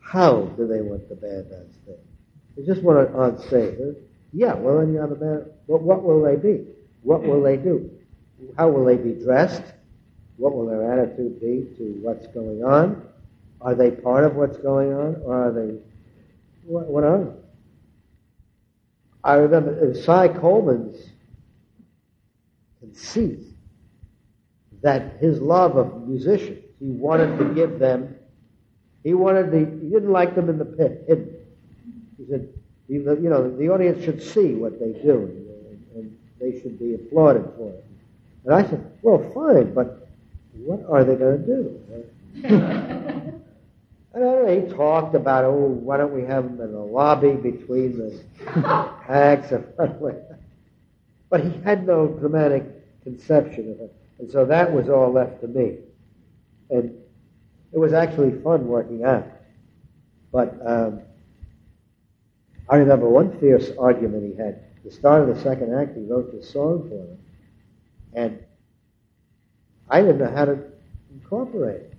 how do they want the band on stage? They just want it on stage. Yeah, well, then you have a band. But what will they be? What will they do? How will they be dressed? What will their attitude be to what's going on? Are they part of what's going on, or are they, what, what are they? I remember uh, Cy Coleman's conceit that his love of musicians, he wanted to give them, he wanted the, he didn't like them in the pit, hidden. He said, you you know, the audience should see what they do, and, and they should be applauded for it. And I said, well, fine, but what are they going to do? (laughs) (laughs) And I he talked about, oh, why don't we have them in the lobby between the acts? (laughs) But he had no dramatic conception of it. And so that was all left to me. And it was actually fun working out. But um, I remember one fierce argument he had. The start of the second act, he wrote this song for them. And I didn't know how to incorporate it.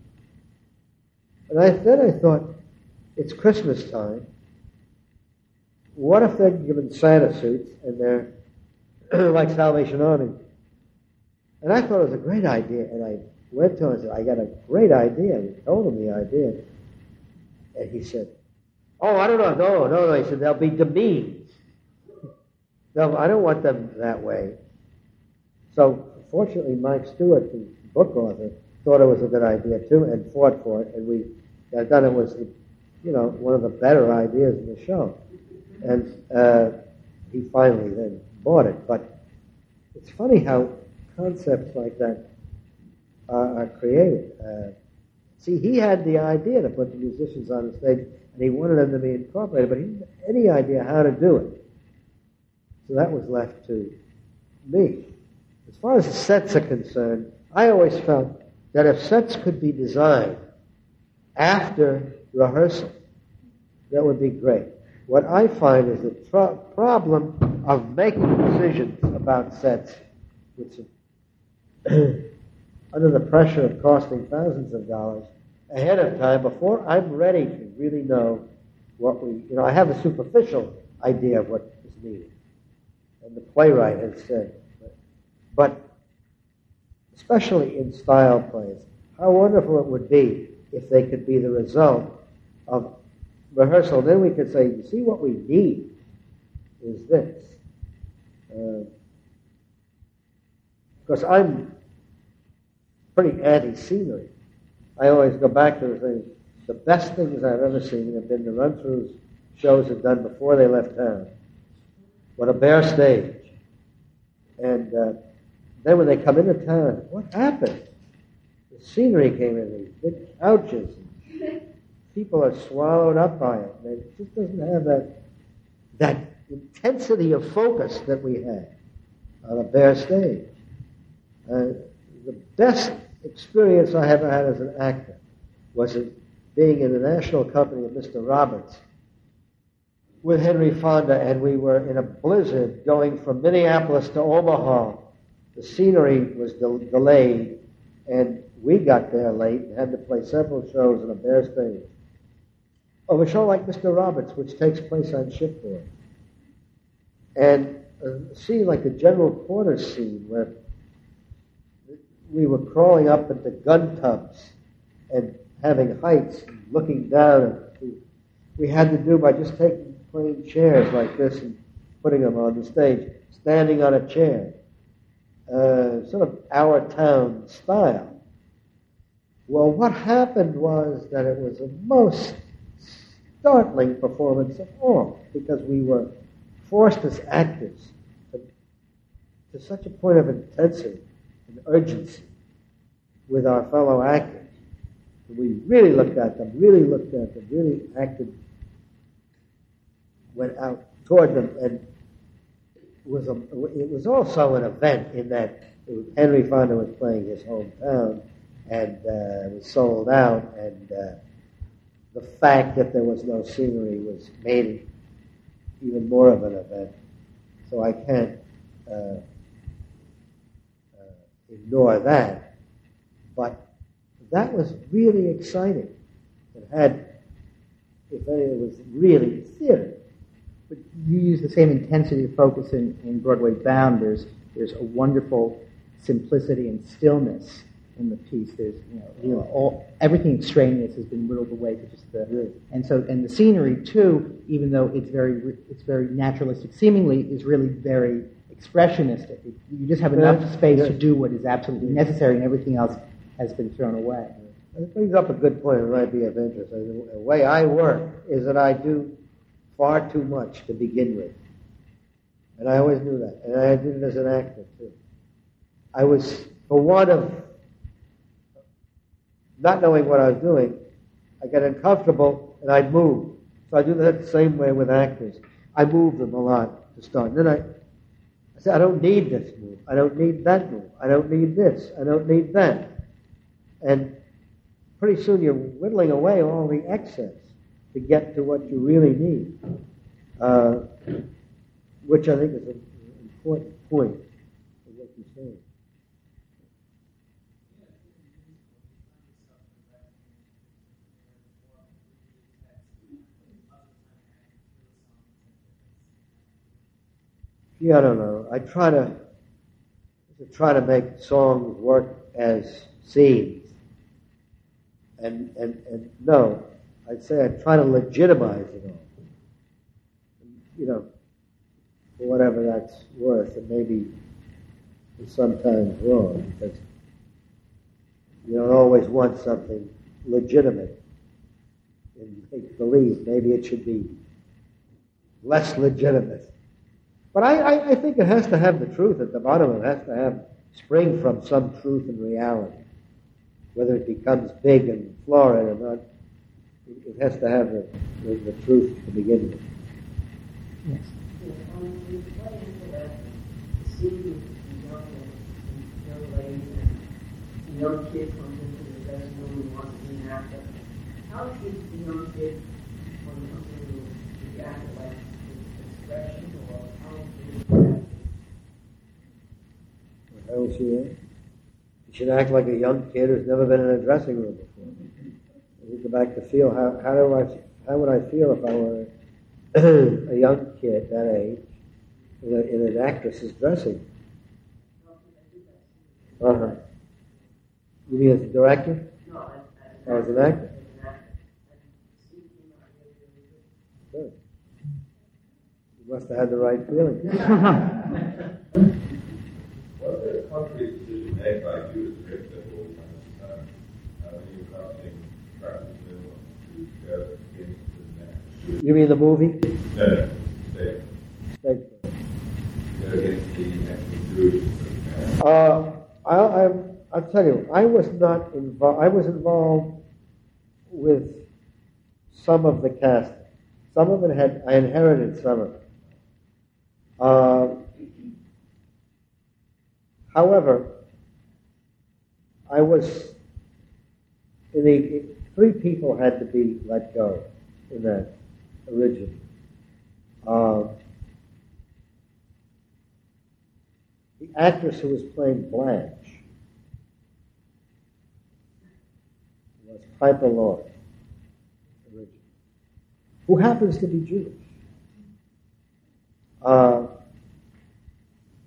And I, then I thought, it's Christmas time. What if they're given Santa suits and they're (clears throat) like Salvation Army? And I thought it was a great idea. And I went to him and said, I got a great idea. And he told him the idea. And he said, Oh, I don't know. No, no, no. He said, They'll be demeaned. No, I don't want them that way. So, fortunately, Mike Stewart, the book author, thought it was a good idea too and fought for it. And we I thought it was, you know, one of the better ideas in the show. And uh, he finally then bought it. But it's funny how concepts like that are, are created. Uh, See, he had the idea to put the musicians on the stage, and he wanted them to be incorporated, but he didn't have any idea how to do it. So that was left to me. As far as the sets are concerned, I always felt that if sets could be designed after rehearsal, that would be great. What I find is the problem of making decisions about sets, which (clears throat) under the pressure of costing thousands of dollars ahead of time, before I'm ready to really know what we, you know, I have a superficial idea of what is needed, and the playwright has said, but especially in style plays, how wonderful it would be if they could be the result of rehearsal. Then we could say, you see, what we need is this. Uh, because I'm pretty anti-scenery. I always go back to the thing. The best things I've ever seen have been the run-throughs shows have done before they left town. What a bare stage. And uh, then when they come into town, what happened? The scenery came in, these big couches. people are swallowed up by it. It just doesn't have that, that intensity of focus that we had on a bare stage. Uh, the best experience I ever had as an actor was in being in the national company of Mr. Roberts with Henry Fonda, and we were in a blizzard going from Minneapolis to Omaha. The scenery was del- delayed, and we got there late and had to play several shows in a bare stage. Of a show like Mr. Roberts, which takes place on shipboard. And a scene like the General Quarters scene, where we were crawling up into gun tubs and having heights and looking down. And we, we had to do by just taking plain chairs like this and putting them on the stage, standing on a chair, uh, sort of our town style. Well, what happened was that it was the most startling performance of all because we were forced as actors to, to such a point of intensity and urgency with our fellow actors. We really looked at them, really looked at them, really acted, went out toward them, and it was, a, it was also an event in that Henry Fonda was playing his hometown and uh, was sold out, and uh, the fact that there was no scenery was made even more of an event. So I can't uh, uh ignore that. But that was really exciting. It had, if any, it was really theater.
But you use the same intensity of focus in, in Broadway Bound. There's, there's a wonderful simplicity and stillness in the piece. There's, you know, you know all, everything extraneous has been whittled away to just the, and so, and the scenery too, even though it's very, it's very naturalistic seemingly, is really very expressionistic. You just have enough yeah. space yeah. to do what is absolutely necessary and everything else has been thrown away.
It brings up a good point that might be of interest. The way I work is that I do far too much to begin with. And I always knew that. And I did it as an actor, too. I was, for want of not knowing what I was doing, I got uncomfortable and I'd move. So I do that the same way with actors. I move them a lot to start. And then I, I said, I don't need this move. I don't need that move. I don't need this. I don't need that. And pretty soon you're whittling away all the excess to get to what you really need, uh, which I think is an important point of what you're saying. Yeah, I don't know. I try to, to try to make songs work as scenes. And, and, and no, I'd say I try to legitimize it all. You know, for whatever that's worth, and maybe is sometimes wrong because you don't always want something legitimate and make believe. Maybe it should be less legitimate. But I, I, I, think it has to have the truth at the bottom. It has to have spring from some truth and reality whether it becomes big and florid or not, it, it has to have the, the, the truth to begin with.
Yes.
Yeah, it's quite interesting to see the young, young lady and a young kid comes into the dressing room and wants to be an actor. How should the young kid, when he comes into the actor, like his expression or how should he
How should she act? Should act like a young kid who's never been in a dressing room before. You go back to feel how how do I how would I feel if I were (clears throat) a young kid that age in, a, in an actress's dressing? Uh huh. You mean as a director
No, as, as,
or as an actor?
as an actor. And Steve came out really, really good.
Good. You must have had the right feeling. (laughs)
Was there a concrete decision made by you as director at all times, uh, when you were casting Francis Miller to go against the?
You mean the movie?
No, no,
Stage play.
go against the.
Uh, I, I, I'll tell you, I was not involved. I was involved with some of the cast. Some of it had I inherited some of it. Uh, however, I was in the three people had to be let go in that originally. Uh, the actress who was playing Blanche was Piper Laurie, who happens to be Jewish. Uh,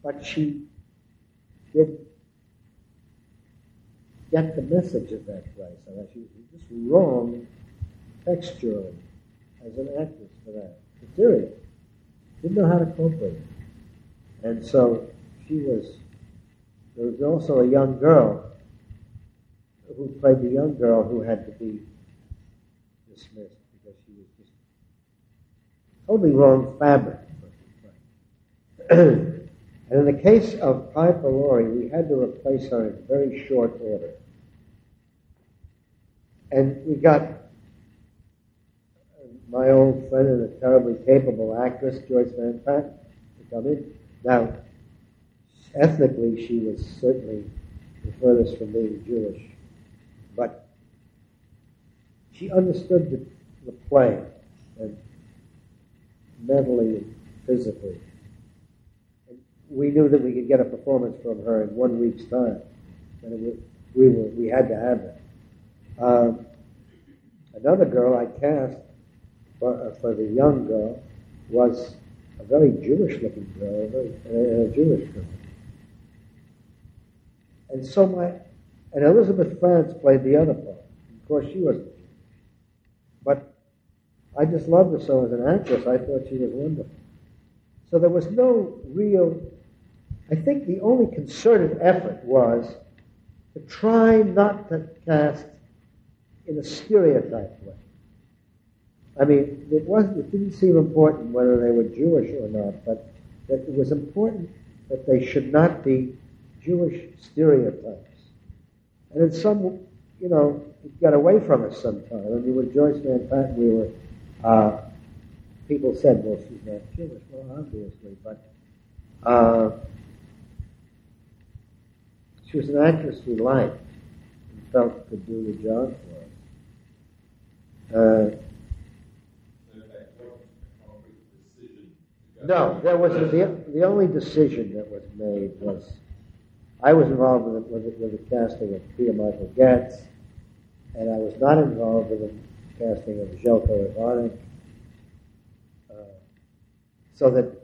but she did get the message of that play, so that she was just wrong texturally as an actress for that material. Didn't know how to cope with it. And so she was, there was also a young girl who played the young girl who had to be dismissed because she was just totally wrong fabric. (clears throat) and in the case of Piper Laurie, we had to replace her in very short order. And we got my old friend and a terribly capable actress, Joyce Van Patten, to come in. Now, ethnically, she was certainly the furthest from being Jewish, but she understood the, the play and mentally and physically. We knew that we could get a performance from her in one week's time, and was, we were we had to have that. Um, another girl I cast for, uh, for the young girl was a very Jewish-looking girl, a, very, a Jewish girl. And so my, and Elizabeth Franz played the other part. Of course, she. Jewish. But I just loved her so as an actress. I thought she was wonderful. So there was no real. I think the only concerted effort was to try not to cast in a stereotyped way. I mean, it wasn't. It didn't seem important whether they were Jewish or not, but that it was important that they should not be Jewish stereotypes. And in some, you know, it got away from us sometime. I mean, with Joyce Van Patten, we were. Uh, people said, "Well, she's not Jewish." Well, obviously, but uh, she was an actress we liked and felt could do the job for us. Uh, No, there was the the only decision that was made was I was involved with with with the casting of Peter Michael Goetz, and I was not involved with the casting of Zeljko Ivanek. Uh, so that,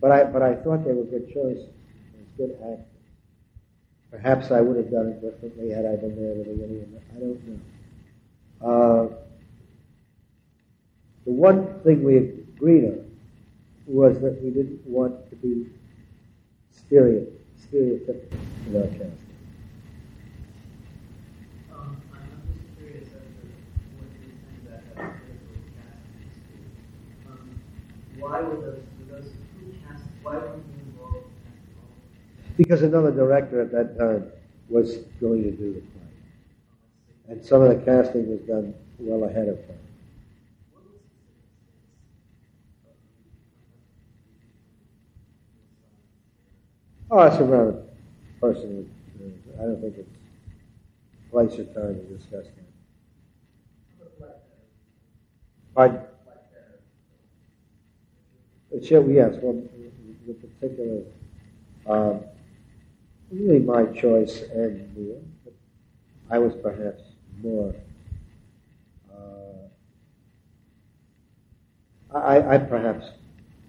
but I but I thought they were good choices, good actors. Perhaps I would have done it differently had I been there at the beginning. I don't know. Uh, the one thing we agreed on was that we didn't want to be stereo, stereotypical in our.
Um, casting. Um, why were those, those who cast, why weren't you involved in casting all of them?
Because another director at that time was going to do the play. And some of the casting was done well ahead of time. Oh, around a person. I don't think it's place or time to discuss that. Pardon? It should, yes, well, the particular, um, really my choice and I was perhaps more, uh, I, I perhaps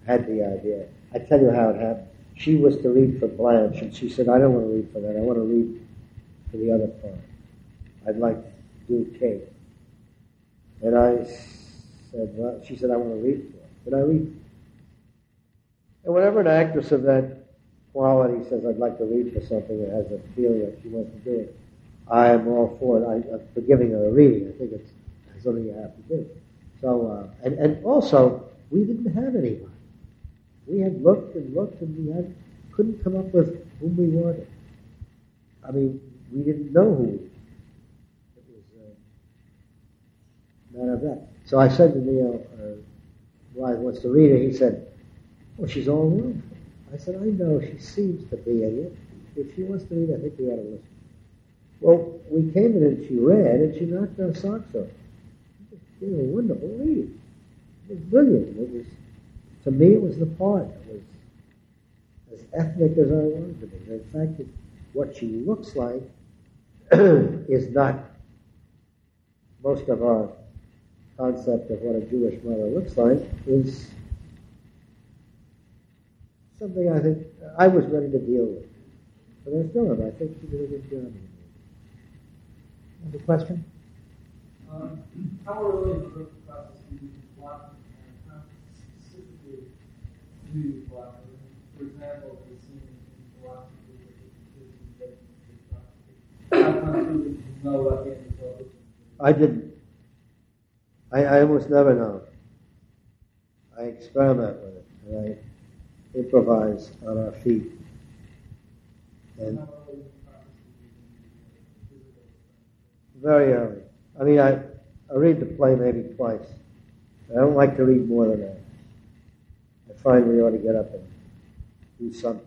had the idea. I tell you how it happened. She was to read for Blanche, and she said, I don't want to read for that. I want to read for the other part. I'd like to do Kate. And I said, well, she said, I want to read for it. Did I read? And whenever an actress of that quality says, I'd like to read for something that has a feeling that she wants to do it, I am all for it. I, I'm for giving her a reading. I think it's something you have to do. So, uh, and, and also, we didn't have anybody. We had looked and looked and we had, couldn't come up with whom we wanted. I mean, we didn't know who we It was uh, none of that. So I said to Neil, uh, why wants to read it? He said, well, she's all wrong. I said, I know she seems to be in it. If she wants to read, I think we ought to listen. Well, we came in and she read, and she knocked our socks off. It was a wonderful reading. It was brilliant. It was to me, it was the part that was as ethnic as I wanted to be. In fact, it, what she looks like (clears throat) is not most of our concept of what a Jewish mother looks like is something I think I was ready to deal with. But I still am. I think she did a good job.
Have a question?
Um, (clears throat) how early in the process do you block specifically do you block it? For example, the scene in philosophy where the How come you know what the end result?
I didn't. I, I almost never know. I experiment with it, I improvise on our feet. And very early. I mean, I, I read the play maybe twice. I don't like to read more than that. I find we ought to get up and do something.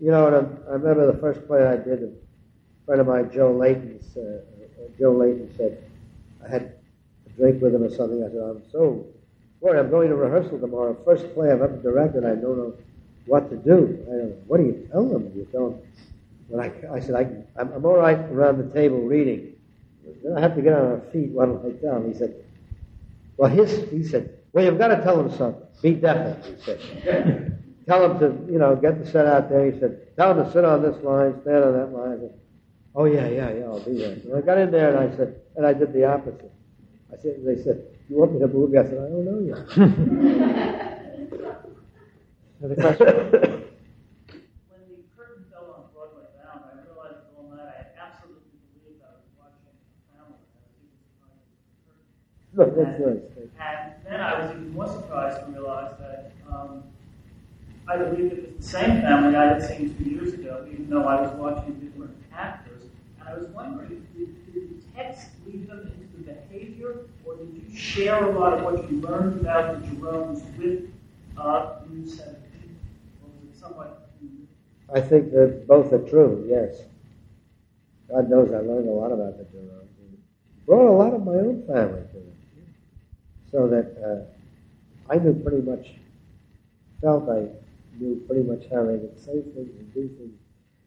You know, I, I remember the first play I did, a friend of mine, Joe Layton, uh, Joe Layton said, I had a drink with him or something. I said, I'm so worried. I'm going to rehearsal tomorrow. First play I've ever directed. I don't know what to do. I don't know. What do you tell them? You tell them. When I, I said, I, I'm, I'm all right around the table reading. Then I have to get on our feet. What do I tell him? He said, well, his, he said, well, you've got to tell them something. Be definite, he said. (laughs) tell them to, you know, get the set out there. He said, tell them to sit on this line, stand on that line. I said, oh, yeah, yeah, yeah, I'll do that. And I got in there and I said, and I did the opposite. I said, they said, you want me to move you? I said, I don't know yet. (laughs)
Have a question?
When the curtain fell on Broadway Bound, I realized all night I absolutely believed I was watching Hamlet. I was even surprised at the curtain.
no, that's nice.
And then I was even more surprised to realize that um, I believed it was the same family I had seen two years ago, even though I was watching different actors. And I was wondering, did, did the text lead them into the behavior, or did you share a lot of what you learned about the Jeromes with uh, was it somewhat
I think that both are true, yes. God knows I learned a lot about the Jeromes. Brought a lot of my own family to it. So that uh, I knew pretty much, felt I knew pretty much how they would say things and do things,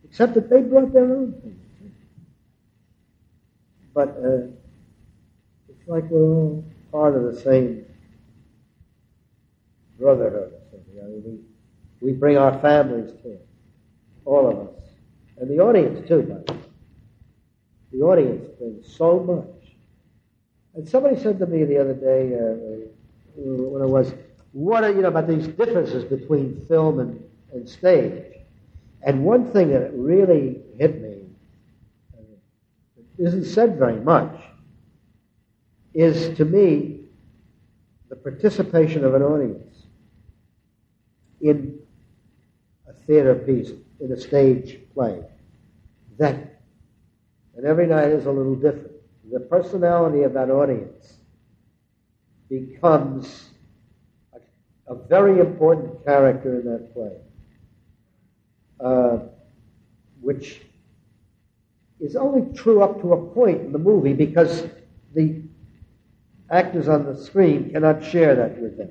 except that they brought their own things. But uh, like we're all part of the same brotherhood. I mean, we, we bring our families to it all of us, and the audience too. By the way, the audience brings so much. And somebody said to me the other day uh, when it was, "What are you know about these differences between film and, and stage?" And one thing that really hit me, it isn't said very much, is to me the participation of an audience in a theater piece, in a stage play. that, and every night is a little different, the personality of that audience becomes a, a very important character in that play, uh, which is only true up to a point in the movie because the actors on the screen cannot share that with them.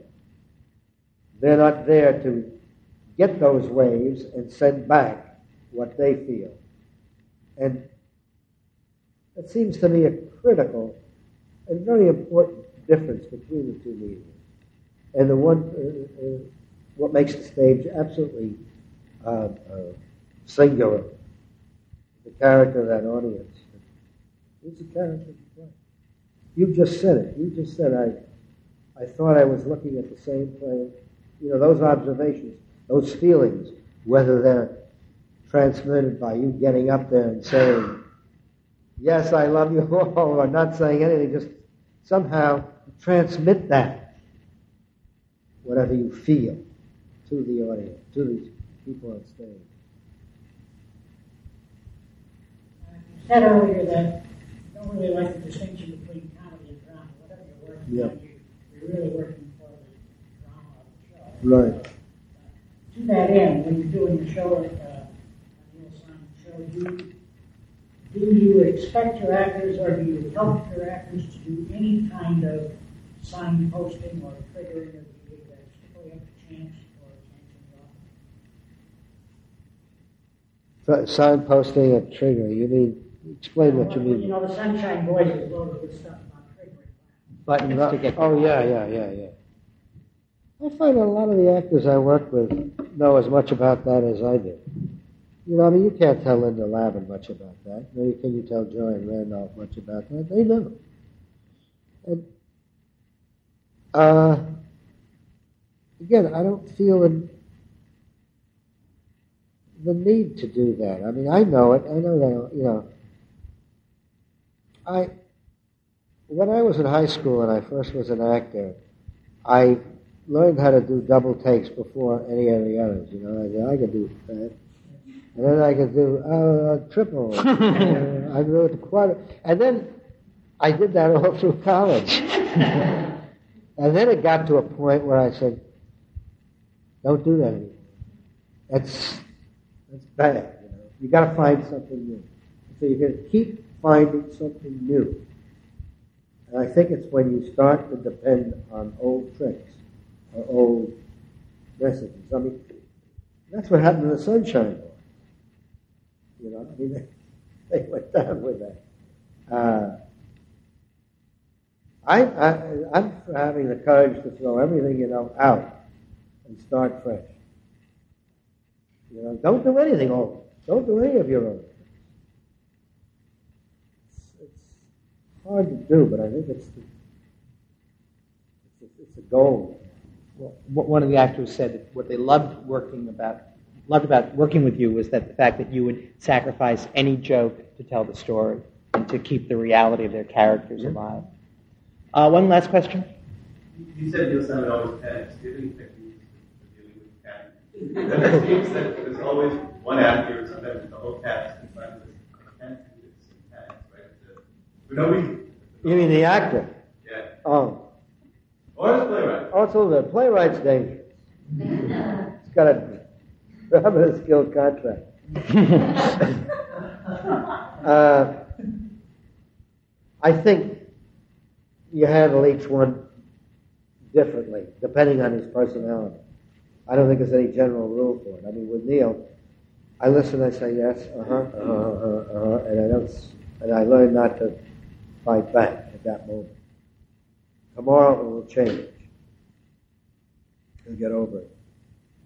They're not there to get those waves and send back what they feel. And it seems to me a critical and very important difference between the two mediums. And the one, uh, uh, what makes the stage absolutely uh, uh singular, the character of that audience. Who's the character? You just said it. You just said I, I thought I was looking at the same thing. You know, those observations, those feelings, whether they're transmitted by you getting up there and saying, yes, I love you (laughs) all, or not saying anything, just somehow transmit that, whatever you feel, to the audience, to these people on stage.
Uh, you said earlier that you don't really like the distinction between comedy and drama. Whatever you're working
Yeah.
you, you're really working for the drama of the show.
Right.
To that end, when you're doing the show at uh, Neil Simon Show, do, do you expect your actors or do you help your actors to do any kind of sign posting or triggering of the that's particularly up to chance or chance and
So, signposting a trigger. You mean, explain what you mean?
You know, the Sunshine Boys is loaded with stuff triggering.
To get.
Oh, yeah, yeah, yeah, yeah. I find that a lot of the actors I work with know as much about that as I do. You know, I mean, you can't tell Linda Lavin much about that. Neither can you tell John Randolph much about that. They know. And, uh, again, I don't feel the, the need to do that. I mean, I know it. I know that, you know. I, when I was in high school and I first was an actor, I learned how to do double takes before any of the others. You know, I, I could do that. And then I could do uh, triple. uh, (laughs) I could do it quad. And then I did that all through college. (laughs) and then it got to a point where I said, don't do that anymore. That's, that's bad. You, know? you got to find something new. So you got to keep finding something new. And I think it's when you start to depend on old tricks or old messages. I mean, that's what happened to the Sunshine Law. You know, I mean, they, (laughs) they went down with that. Uh, I, I, I'm having the courage to throw everything you know out and start fresh. You know, don't do anything old. Don't do any of your own. It's, it's hard to do, but I think it's the, it's, a, it's a goal.
Well, one of the actors said that what they loved working about loved about working with you was that the fact that you would sacrifice any joke to tell the story and to keep the reality of their characters alive. Uh, one last question.
You said Neil Simon always panics. Do you have any techniques for dealing with panic? It seems that there's always one actor, sometimes the whole cast, and sometimes it's panic, it's panic, right? The- For no reason.
You mean the actor?
Yeah.
Oh,
Or the playwright.
also the playwright's dangerous. It's got a rather skilled contract. (laughs) uh, I think you handle each one differently, depending on his personality. I don't think there's any general rule for it. I mean, with Neil, I listen, I say yes, uh huh, uh huh, uh huh, and I don't, and I learn not to fight back at that moment. Tomorrow it will change. You'll get over it.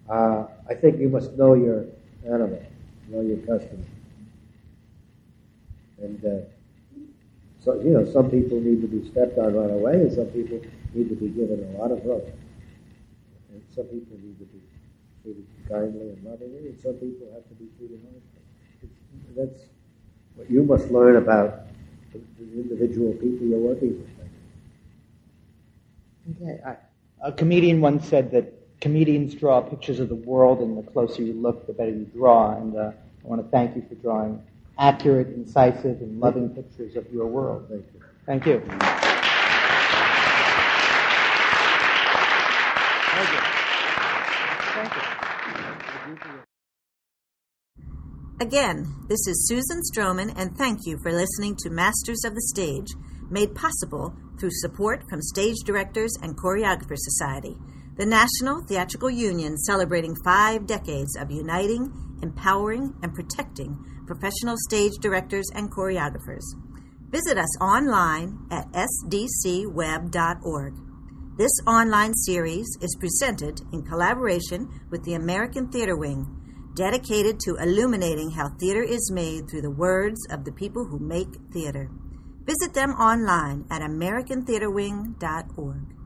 Uh, I think you must know your animal, know your customer. And uh, so, you know, some people need to be stepped on right away, and some people need to be given a lot of rope. And some people need to be treated kindly and lovingly, and some people have to be treated harshly. That's what you must learn about the, the individual people you're working with.
Okay. I, a comedian once said that comedians draw pictures of the world, and the closer you look, the better you draw. And uh, I want to thank you for drawing accurate, incisive, and loving pictures of your world.
Thank you.
Thank you.
Again, this is Susan Stroman, and thank you for listening to Masters of the Stage, made possible through support from Stage Directors and Choreographers Society, the National Theatrical Union celebrating five decades of uniting, empowering, and protecting professional stage directors and choreographers. Visit us online at sdcweb.org. This online series is presented in collaboration with the American Theatre Wing, dedicated to illuminating how theater is made through the words of the people who make theater. Visit them online at AmericanTheatreWing.org.